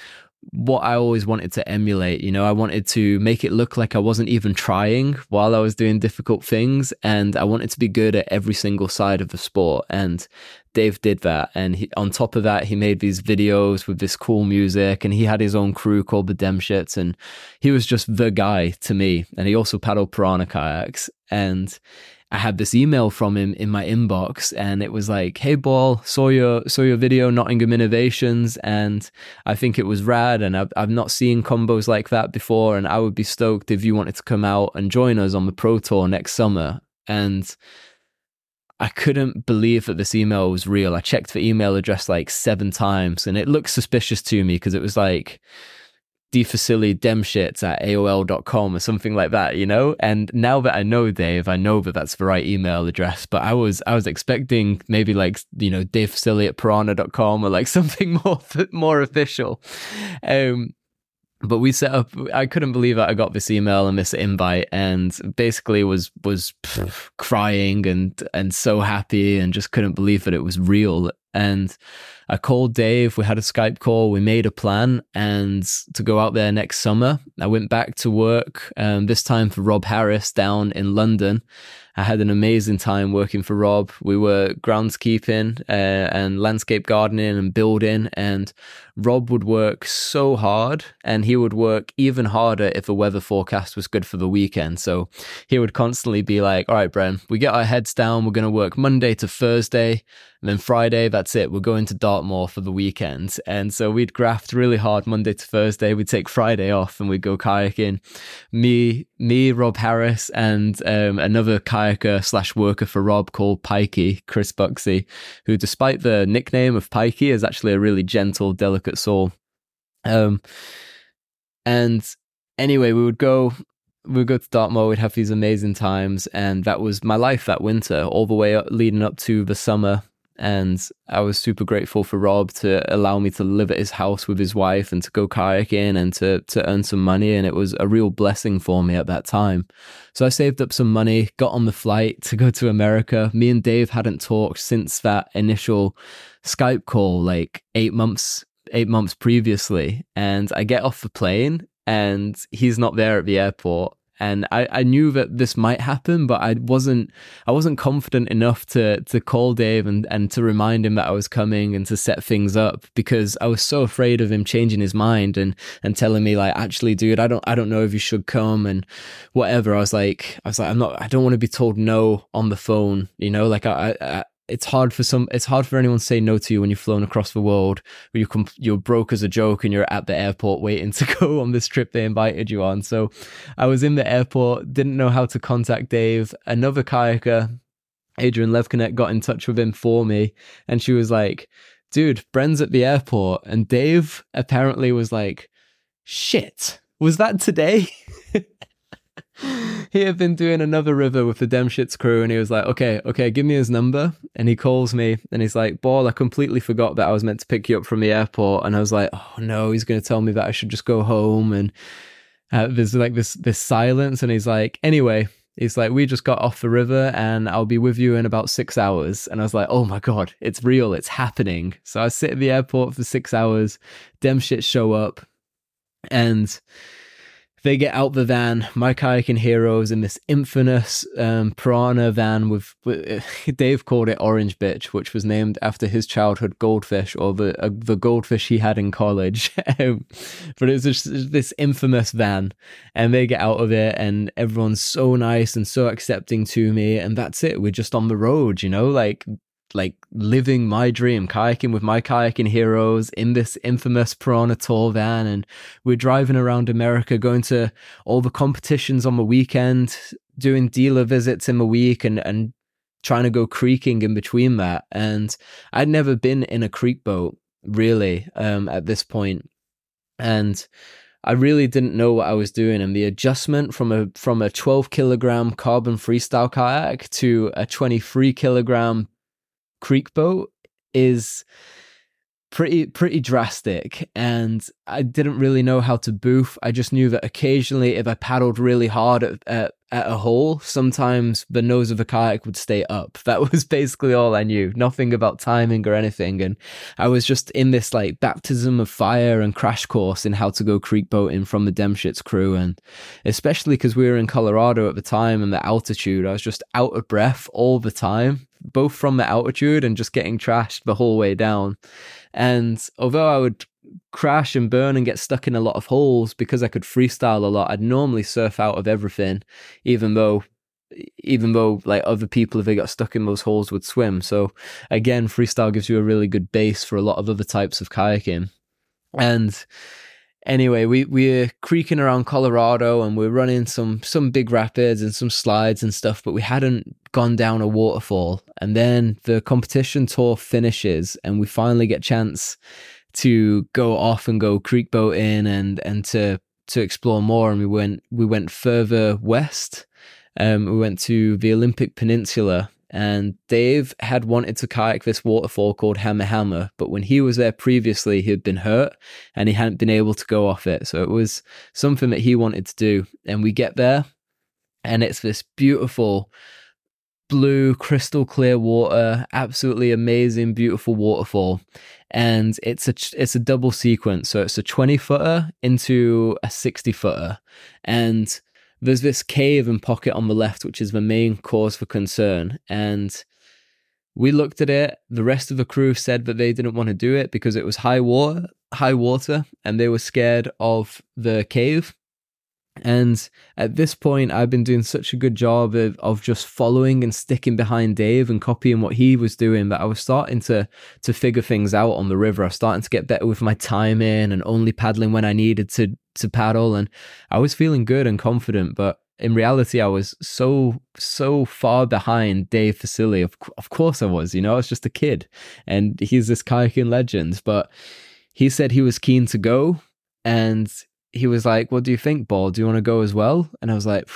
what I always wanted to emulate. You know, I wanted to make it look like I wasn't even trying while I was doing difficult things. And I wanted to be good at every single side of the sport. And Dave did that. And he, on top of that, he made these videos with this cool music and he had his own crew called the Demshitz. And he was just the guy to me. And he also paddled pyranha kayaks. And I had this email from him in my inbox and it was like, Hey Ball, saw your saw your video Nottingham Innovations and I think it was rad and I've I've not seen combos like that before and I would be stoked if you wanted to come out and join us on the Pro Tour next summer. And I couldn't believe that this email was real. I checked the email address like seven times and it looked suspicious to me because it was like defacili demshits at AOL.com or something like that, you know? And now that I know Dave, I know that that's the right email address, but I was, I was expecting maybe like, you know, defacili at pyranha.com or like (laughs) something more, more official. Um, but we set up i couldn't believe that i got this email and this invite and basically was was pff, crying and and so happy and just couldn't believe that it was real and I called Dave. We had a Skype call. We made a plan and to go out there next summer. I went back to work, um, this time for Rob Harris down in London. I had an amazing time working for Rob. We were groundskeeping uh, and landscape gardening and building. And Rob would work so hard and he would work even harder if the weather forecast was good for the weekend. So he would constantly be like, All right, Bren, we get our heads down. We're going to work Monday to Thursday. And then Friday, that's it. We're going to Dartmoor for the weekend. And so we'd graft really hard Monday to Thursday. We'd take Friday off and we'd go kayaking. Me, me, Rob Harris, and um, another kayaker slash worker for Rob called Pikey, Chris Buxey, who, despite the nickname of Pikey, is actually a really gentle, delicate soul. Um, and anyway, we would go we would go to Dartmoor, we'd have these amazing times, and that was my life that winter, all the way up, leading up to the summer and I was super grateful for Rob to allow me to live at his house with his wife and to go kayaking and to to earn some money and it was a real blessing for me at that time. So I saved up some money, got on the flight to go to America. Me and Dave hadn't talked since that initial Skype call like 8 months 8 months previously and I get off the plane and he's not there at the airport and I, I knew that this might happen, but I wasn't I wasn't confident enough to to call Dave and, and to remind him that I was coming and to set things up because I was so afraid of him changing his mind and and telling me like actually dude I don't I don't know if you should come and whatever. I was like I was like I'm not I don't want to be told no on the phone you know? Like I, I it's hard for some it's hard for anyone to say no to you when you've flown across the world where you come you're broke as a joke and you're at the airport waiting to (laughs) go on this trip they invited you on. So i was in the airport didn't know how to contact dave. Another kayaker Adriene Levknecht got in touch with him for me and she was like dude bren's at the airport. And dave apparently was like shit was that today (laughs) (gasps) he had been doing another river with the Demshitz crew, and he was like, "Okay, okay, give me his number." And he calls me, and he's like, "Ball, I completely forgot that I was meant to pick you up from the airport." And I was like, "Oh no, he's going to tell me that I should just go home." And uh, there's like this this silence, and he's like, "Anyway." He's like, we just got off the river and I'll be with you in about six hours. And I was like, oh my God, it's real, it's happening. So I sit at the airport for six hours, dem shit show up, and they get out the van, my kayaking heroes in this infamous um, pyranha van with, with, (laughs) Dave called it Orange Bitch, which was named after his childhood goldfish or the uh, the goldfish he had in college. (laughs) Um, but it was just this infamous van, and they get out of it, and everyone's so nice and so accepting to me, and that's it. We're just on the road, you know, like like living my dream, kayaking with my kayaking heroes in this infamous Pyranha Tour van. And we're driving around America, going to all the competitions on the weekend, doing dealer visits in the week and, and trying to go creeking in between that. And I'd never been in a creek boat really um, at this point. And I really didn't know what I was doing, and the adjustment from a from a 12 kilogram carbon freestyle kayak to a 23 kilogram creek boat is pretty pretty drastic and I didn't really know how to boof. I just knew that occasionally if I paddled really hard at, at, at a hole, sometimes the nose of the kayak would stay up. (laughs) That was basically all I knew. Nothing about timing or anything. And I was just in this like baptism of fire and crash course in how to go creek boating from the Demshitz crew. And especially because we were in Colorado at the time and the altitude, I was just out of breath all the time both from the altitude and just getting trashed the whole way down. And although I would crash and burn and get stuck in a lot of holes because I could freestyle a lot, I'd normally surf out of everything, even though even though like other people if they got stuck in those holes would swim. So again, freestyle gives you a really good base for a lot of other types of kayaking. And anyway, we we're creeking around Colorado and we're running some some big rapids and some slides and stuff, but we hadn't gone down a waterfall. And then the competition tour finishes, and we finally get chance to go off and go creek boating and and to to explore more. And we went we went further west. Um, we went to the Olympic Peninsula And Dave had wanted to kayak this waterfall called Hamma Hamma, but when he was there previously, he had been hurt and he hadn't been able to go off it. So it was something that he wanted to do. And we get there, and it's this beautiful blue, crystal clear water, absolutely amazing, beautiful waterfall. And it's a it's a double sequence, so it's a twenty footer into a sixty footer, and there's this cave and pocket on the left, which is the main cause for concern. And we looked at it. The rest of the crew said that they didn't want to do it because it was high water, high water, and they were scared of the cave. And at this point, I've been doing such a good job of, of just following and sticking behind Dave and copying what he was doing that I was starting to to figure things out on the river. I was starting to get better with my timing and only paddling when I needed to to paddle. And I was feeling good and confident, but in reality, I was so, so far behind Dave Fusilli. Of, of course I was, you know, I was just a kid and he's this kayaking legend, but he said he was keen to go and he was like, "What do you think, Ball? Do you want to go as well?" And I was like,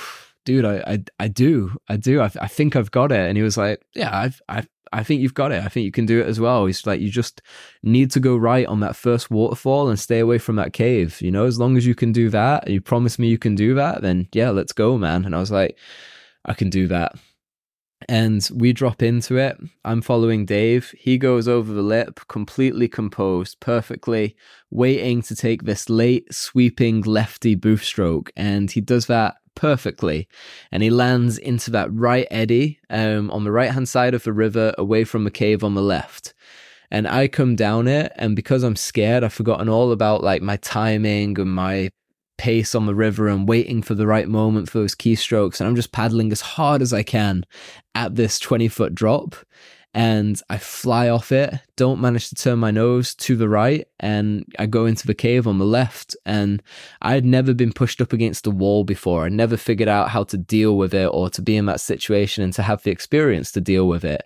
"Dude, I, I, I do, I do. I, I think I've got it." And he was like, "Yeah, I've, I, I think you've got it. I think you can do it as well." He's like, "You just need to go right on that first waterfall and stay away from that cave. You know, as long as you can do that, you promise me you can do that, then yeah, let's go, man." And I was like, "I can do that." And we drop into it. I'm following Dave. He goes over the lip, completely composed, perfectly, waiting to take this late sweeping lefty boof stroke. And he does that perfectly. And he lands into that right eddy um, on the right hand side of the river, away from the cave on the left. And I come down it, and because I'm scared, I've forgotten all about like my timing and my pace on the river and waiting for the right moment for those keystrokes. And I'm just paddling as hard as I can at this 20 foot drop. And I fly off it, don't manage to turn my nose to the right, and I go into the cave on the left. And I had never been pushed up against a wall before. I never figured out how to deal with it or to be in that situation and to have the experience to deal with it.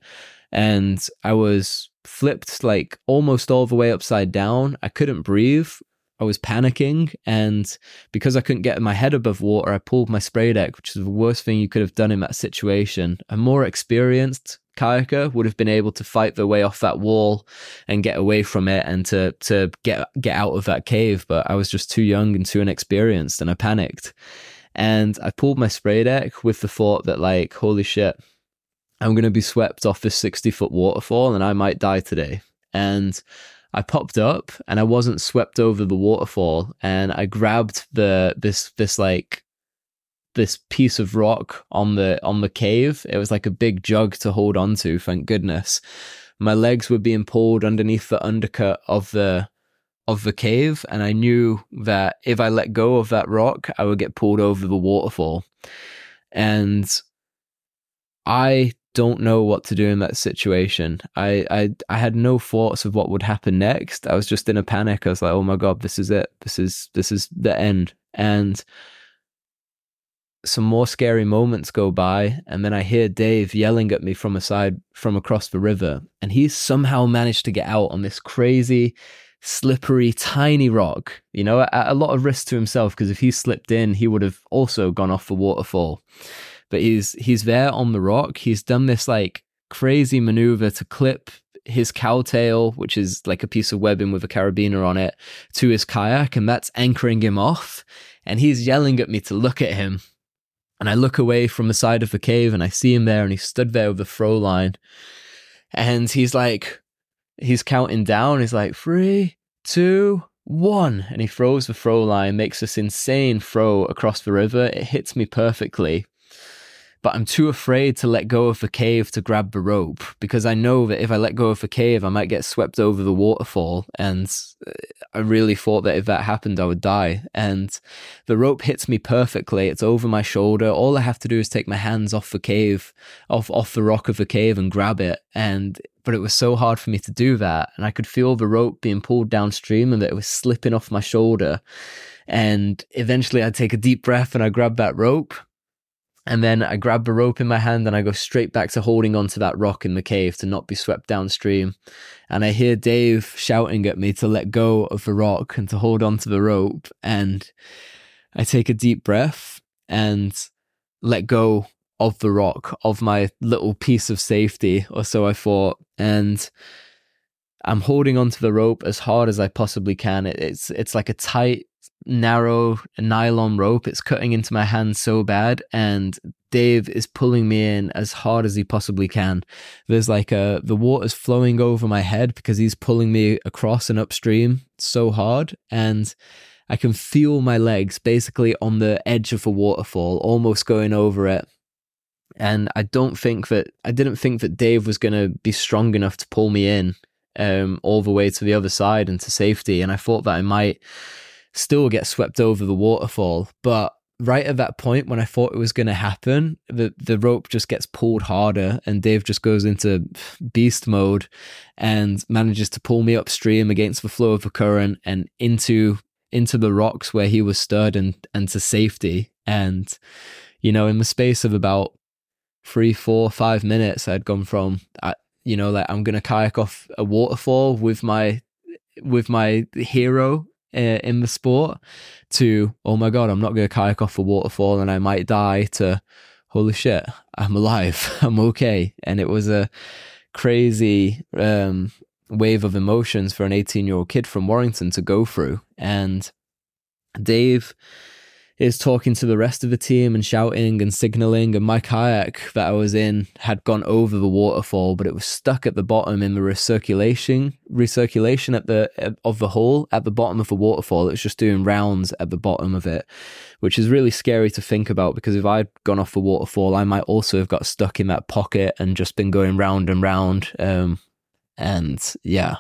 And I was flipped like almost all the way upside down. I couldn't breathe. I was panicking, and because I couldn't get my head above water, I pulled my spray deck, which is the worst thing you could have done in that situation. A more experienced kayaker would have been able to fight their way off that wall and get away from it and to to get get out of that cave, but I was just too young and too inexperienced, and I panicked. And I pulled my spray deck with the thought that, like, holy shit, I'm going to be swept off this 60 foot waterfall and I might die today. And I popped up and I wasn't swept over the waterfall and I grabbed the this this like this piece of rock on the on the cave. It was like a big jug to hold on to, thank goodness. My legs were being pulled underneath the undercut of the of the cave and I knew that if I let go of that rock, I would get pulled over the waterfall. And I don't know what to do in that situation. I, I I had no thoughts of what would happen next. I was just in a panic. I was like, "Oh my god, this is it. This is this is the end." And some more scary moments go by, and then I hear Dave yelling at me from a side from across the river, and he's somehow managed to get out on this crazy, slippery, tiny rock. You know, at a lot of risk to himself because if he slipped in, he would have also gone off the waterfall but he's he's there on the rock. He's done this like crazy maneuver to clip his cowtail, which is like a piece of webbing with a carabiner on it, to his kayak, and that's anchoring him off. And he's yelling at me to look at him. And I look away from the side of the cave and I see him there and he's stood there with the throw line. And he's like, he's counting down. He's like, three, two, one. And he throws the throw line, makes this insane throw across the river. It hits me perfectly but I'm too afraid to let go of the cave to grab the rope because I know that if I let go of the cave, I might get swept over the waterfall. And uh, I really thought that if that happened, I would die. And the rope hits me perfectly. It's over my shoulder. All I have to do is take my hands off the cave, off, off the rock of the cave and grab it. And but it was so hard for me to do that. And I could feel the rope being pulled downstream and that it was slipping off my shoulder. And eventually I take a deep breath and I grab that rope and then I grab the rope in my hand and I go straight back to holding onto that rock in the cave to not be swept downstream. And I hear Dave shouting at me to let go of the rock and to hold onto the rope. And I take a deep breath and let go of the rock, of my little piece of safety, or so I thought. And I'm holding onto the rope as hard as I possibly can. it's it's like a tight, narrow nylon rope. It's cutting into my hand so bad, and Dave is pulling me in as hard as he possibly can. There's like a the water's flowing over my head because he's pulling me across and upstream so hard, and I can feel my legs basically on the edge of a waterfall, almost going over it. And I don't think that I didn't think that Dave was going to be strong enough to pull me in um, all the way to the other side and to safety. And I thought that I might still get swept over the waterfall. But right at that point, when I thought it was going to happen, the, the rope just gets pulled harder and Dave just goes into beast mode and manages to pull me upstream against the flow of the current and into into the rocks where he was stirred and, and to safety. And, you know, in the space of about three, four, five minutes, I'd gone from, you know, like I'm going to kayak off a waterfall with my, with my hero uh, in the sport to, oh my God, I'm not going to kayak off a waterfall and I might die to, holy shit, I'm alive. (laughs) I'm okay. And it was a crazy, um, wave of emotions for an 18 year old kid from Warrington to go through. And Dave is talking to the rest of the team and shouting and signaling. And my kayak that I was in had gone over the waterfall, but it was stuck at the bottom in the recirculation recirculation at the of the hole at the bottom of the waterfall. It was just doing rounds at the bottom of it, which is really scary to think about because if I'd gone off the waterfall, I might also have got stuck in that pocket and just been going round and round. Um, and yeah,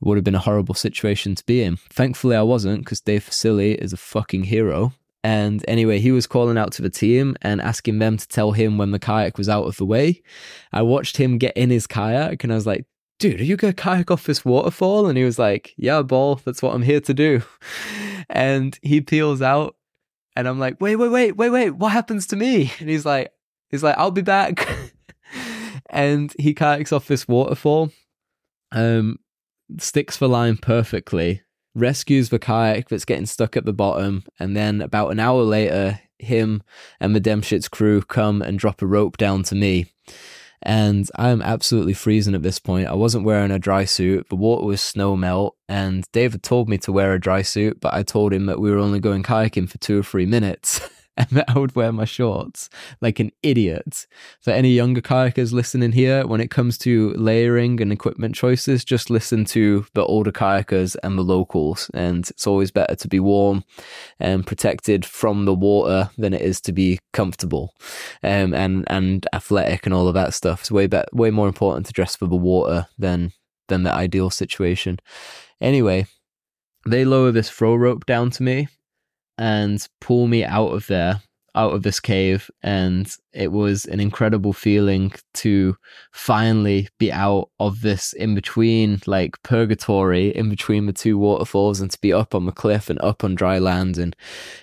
would have been a horrible situation to be in. Thankfully, I wasn't because Dave Fusilli is a fucking hero. And anyway, he was calling out to the team and asking them to tell him when the kayak was out of the way. I watched him get in his kayak and I was like, dude, are you going to kayak off this waterfall? And he was like, yeah, ball, that's what I'm here to do. (laughs) And he peels out and I'm like, wait, wait, wait, wait, wait, what happens to me? (laughs) And he's like, he's like, I'll be back. (laughs) and he kayaks off this waterfall um, sticks the line perfectly, rescues the kayak that's getting stuck at the bottom, and then about an hour later, him and the Demshitz crew come and drop a rope down to me. And I am absolutely freezing at this point. I wasn't wearing a dry suit. The water was snow melt, and David told me to wear a dry suit, but I told him that we were only going kayaking for two or three minutes. (laughs) (laughs) and I would wear my shorts like an idiot. For any younger kayakers listening here, when it comes to layering and equipment choices, just listen to the older kayakers and the locals. And it's always better to be warm and protected from the water than it is to be comfortable um, and and athletic and all of that stuff. It's way better, way more important to dress for the water than than the ideal situation. Anyway, they lower this throw rope down to me and pull me out of there, out of this cave. And it was an incredible feeling to finally be out of this in between, like purgatory, in between the two waterfalls, and to be up on the cliff and up on dry land. And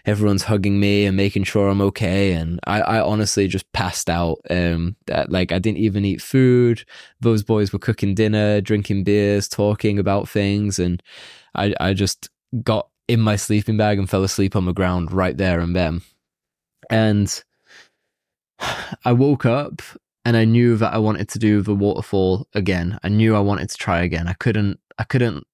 everyone's hugging me and making sure I'm okay. And I, I honestly just passed out. Um, that, like I didn't even eat food. Those boys were cooking dinner, drinking beers, talking about things. And I, I just got in my sleeping bag and fell asleep on the ground right there and then. And I woke up and I knew that I wanted to do the waterfall again. I knew I wanted to try again. I couldn't I couldn't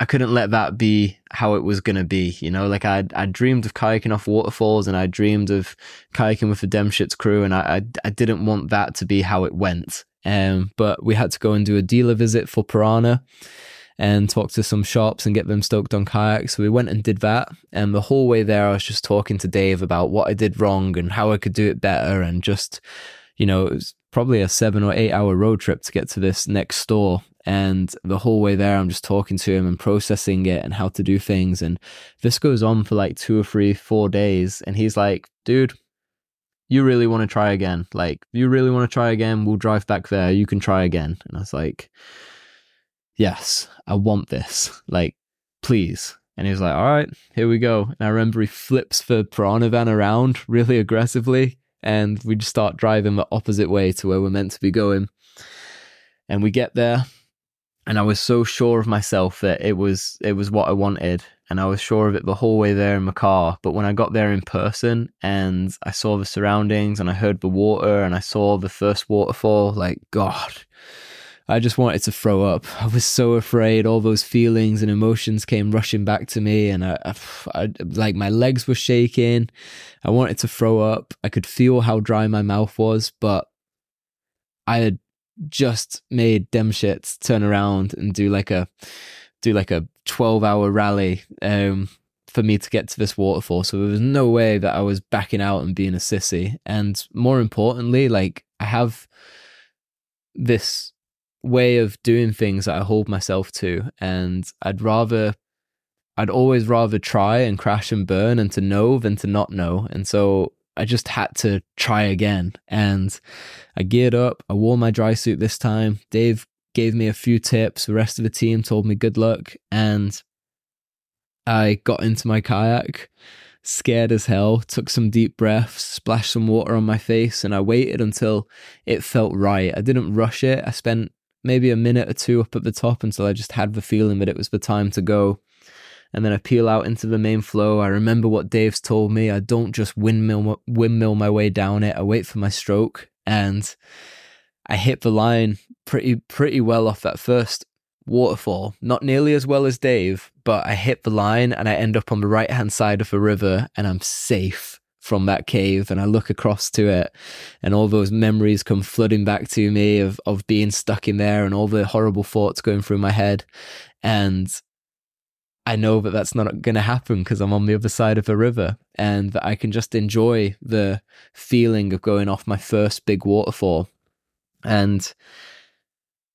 I couldn't let that be how it was going to be, you know, like I I dreamed of kayaking off waterfalls and I dreamed of kayaking with the Demshitz crew and I, I, I didn't want that to be how it went. Um, but we had to go and do a dealer visit for Pyranha and talk to some shops and get them stoked on kayaks. So we went and did that. And the whole way there, I was just talking to Dave about what I did wrong and how I could do it better. And just, you know, it was probably a seven or eight hour road trip to get to this next store. And the whole way there, I'm just talking to him and processing it and how to do things. And this goes on for like two or three, four days. And he's like, dude, you really want to try again? Like, you really want to try again? We'll drive back there. You can try again. And I was like, yes, I want this. (laughs) Like, please. And he was like, all right, here we go. And I remember he flips the Pyranha van around really aggressively. And we just start driving the opposite way to where we're meant to be going. And we get there and I was so sure of myself that it was it was what I wanted and I was sure of it the whole way there in my car but when I got there in person and I saw the surroundings and I heard the water and I saw the first waterfall like god I just wanted to throw up. I was so afraid. All those feelings and emotions came rushing back to me, and I, I, I, like my legs were shaking. I wanted to throw up. I could feel how dry my mouth was, but I had just made Demshitz turn around and do like a do like a 12 hour rally um, for me to get to this waterfall. So there was no way that I was backing out and being a sissy. And more importantly, like I have this way of doing things that I hold myself to. And I'd rather, I'd always rather try and crash and burn and to know than to not know. And so I just had to try again. And I geared up. I wore my dry suit this time. Dave gave me a few tips. The rest of the team told me good luck. And I got into my kayak, scared as hell, took some deep breaths, splashed some water on my face, and I waited until it felt right. I didn't rush it. I spent maybe a minute or two up at the top until I just had the feeling that it was the time to go and then I peel out into the main flow. I remember what Dave's told me. I don't just windmill windmill my way down it. I wait for my stroke, and I hit the line pretty pretty well off that first waterfall. Not nearly as well as Dave, but I hit the line and I end up on the right hand side of the river, and I'm safe from that cave and I look across to it and all those memories come flooding back to me of of being stuck in there and all the horrible thoughts going through my head and I know that that's not going to happen because I'm on the other side of the river and that I can just enjoy the feeling of going off my first big waterfall. And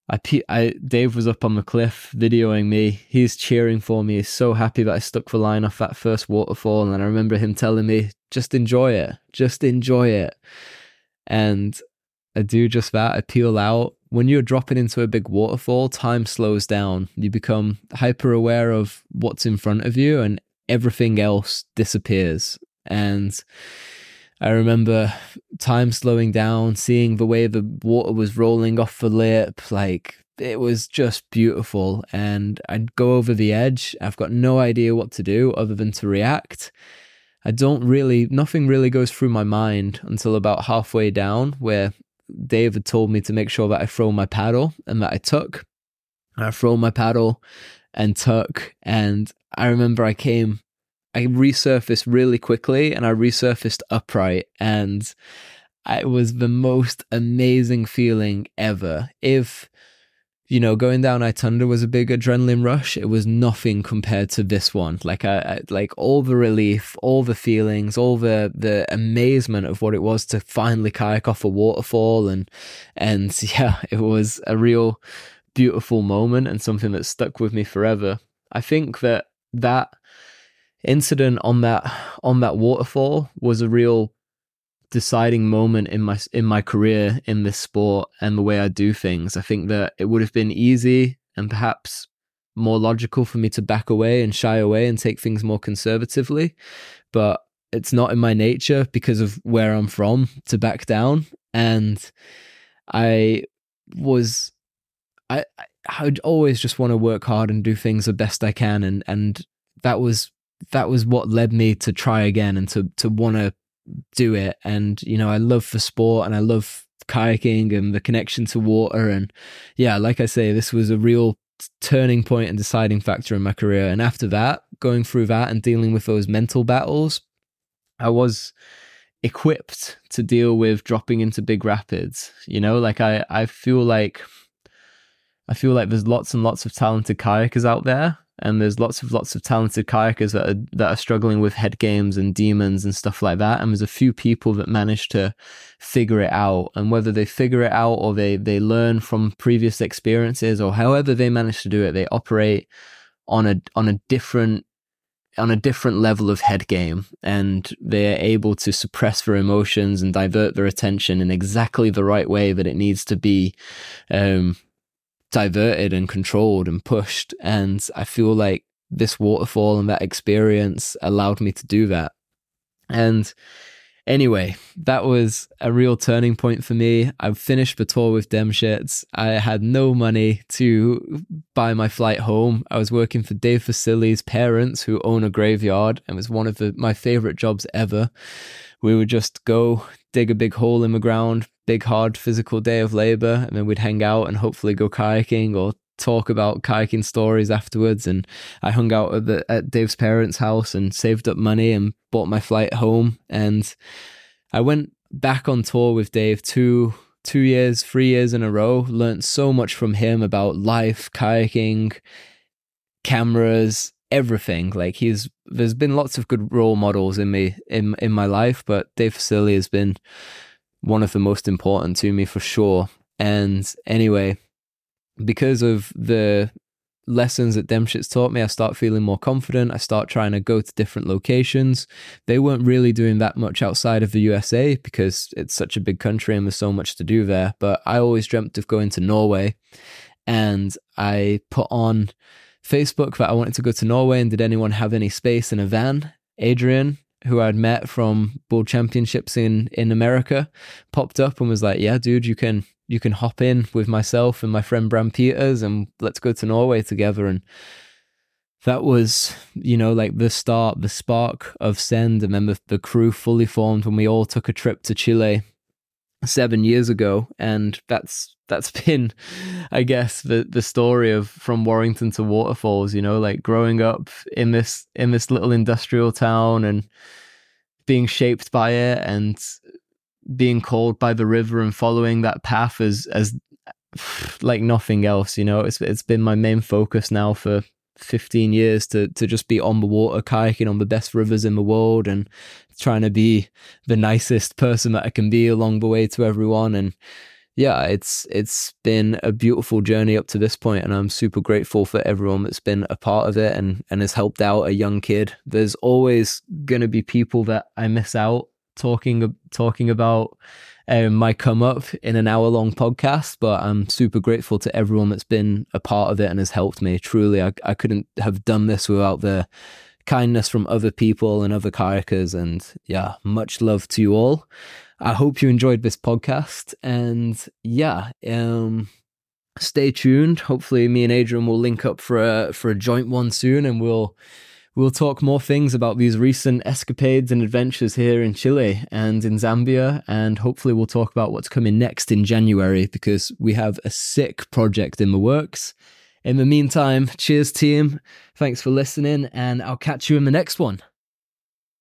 I, I, Dave was up on the cliff videoing me. He's cheering for me. He's so happy that I stuck the line off that first waterfall. And I remember him telling me, just enjoy it, just enjoy it. And I do just that. I peel out when you're dropping into a big waterfall, time slows down. You become hyper aware of what's in front of you and everything else disappears. And I remember time slowing down, seeing the way the water was rolling off the lip. Like it was just beautiful. And I'd go over the edge. I've got no idea what to do other than to react. I don't really, nothing really goes through my mind until about halfway down, where David told me to make sure that I throw my paddle and that I took. I throw my paddle and took. And I remember I came, I resurfaced really quickly and I resurfaced upright. And it was the most amazing feeling ever. If you know, going down Itanda was a big adrenaline rush. It was nothing compared to this one. Like I, I, like all the relief, all the feelings, all the the amazement of what it was to finally kayak off a waterfall, and and (laughs) yeah, it was a real beautiful moment and something that stuck with me forever. I think that that incident on that on that waterfall was a real deciding moment in my in my career in this sport and the way I do things. I think that it would have been easy and perhaps more logical for me to back away and shy away and take things more conservatively, but it's not in my nature because of where I'm from to back down and I was I I'd always just want to work hard and do things the best I can and and that was that was what led me to try again and to to want to do it. And, you know, I love for sport and I love kayaking and the connection to water. And yeah, like I say, this was a real turning point and deciding factor in my career. And after that, going through that and dealing with those mental battles, I was equipped to deal with dropping into big rapids. You know, like I, I feel like I feel like there's lots and lots of talented kayakers out there and there's lots of lots of talented kayakers that are that are struggling with head games and demons and stuff like that. And there's a few people that manage to figure it out. And whether they figure it out or they they learn from previous experiences or however they manage to do it they operate on a on a different on a different level of head game. And they're able to suppress their emotions and divert their attention in exactly the right way that it needs to be um, diverted and controlled and pushed. And I feel like this waterfall and that experience allowed me to do that. And Anyway, that was a real turning point for me. I finished the tour with Demshitz. I had no money to buy my flight home. I was working for Dave Fusilli's parents, who own a graveyard, and was one of the, my favorite jobs ever. We would just go dig a big hole in the ground, big hard physical day of labor, and then we'd hang out and hopefully go kayaking or talk about kayaking stories afterwards. And I hung out at, the, at Dave's parents' house and saved up money and bought my flight home. And I went back on tour with Dave two two years, three years in a row. Learned so much from him about life, kayaking, cameras, everything. Like he's there's been lots of good role models in me in in my life, but Dave Fusilli has been one of the most important to me for sure. And anyway, because of the lessons that Demshitz taught me, I start feeling more confident. I start trying to go to different locations. They weren't really doing that much outside of the USA because it's such a big country and there's so much to do there. But I always dreamt of going to Norway. And I put on Facebook that I wanted to go to Norway and did anyone have any space in a van? Adrian, who I'd met from World Championships in in America, popped up and was like, "Yeah, dude, you can you can hop in with myself and my friend Bram Peters and let's go to Norway together." And that was, you know, like the start, the spark of Send, and then the, the crew fully formed when we all took a trip to Chile seven years ago, and that's that's (laughs) been, I guess, the the story of from Warrington to Waterfalls. You know, like growing up in this in this little industrial town and being shaped by it, and being called by the river and following that path as as (sighs) like nothing else. You know, it's it's been my main focus now for 15 years to to just be on the water kayaking on the best rivers in the world and trying to be the nicest person that I can be along the way to everyone and yeah it's it's been a beautiful journey up to this point and I'm super grateful for everyone that's been a part of it and and has helped out a young kid there's always going to be people that I miss out talking talking about um, my come up in an hour long podcast, but I'm super grateful to everyone that's been a part of it and has helped me. Truly, I, I couldn't have done this without the kindness from other people and other kayakers. And yeah, much love to you all. I hope you enjoyed this podcast. And yeah, um, stay tuned. Hopefully, me and Adrian will link up for a for a joint one soon, and we'll We'll talk more things about these recent escapades and adventures here in Chile and in Zambia, and hopefully we'll talk about what's coming next in January because we have a sick project in the works. In the meantime, cheers, team. Thanks for listening, and I'll catch you in the next one.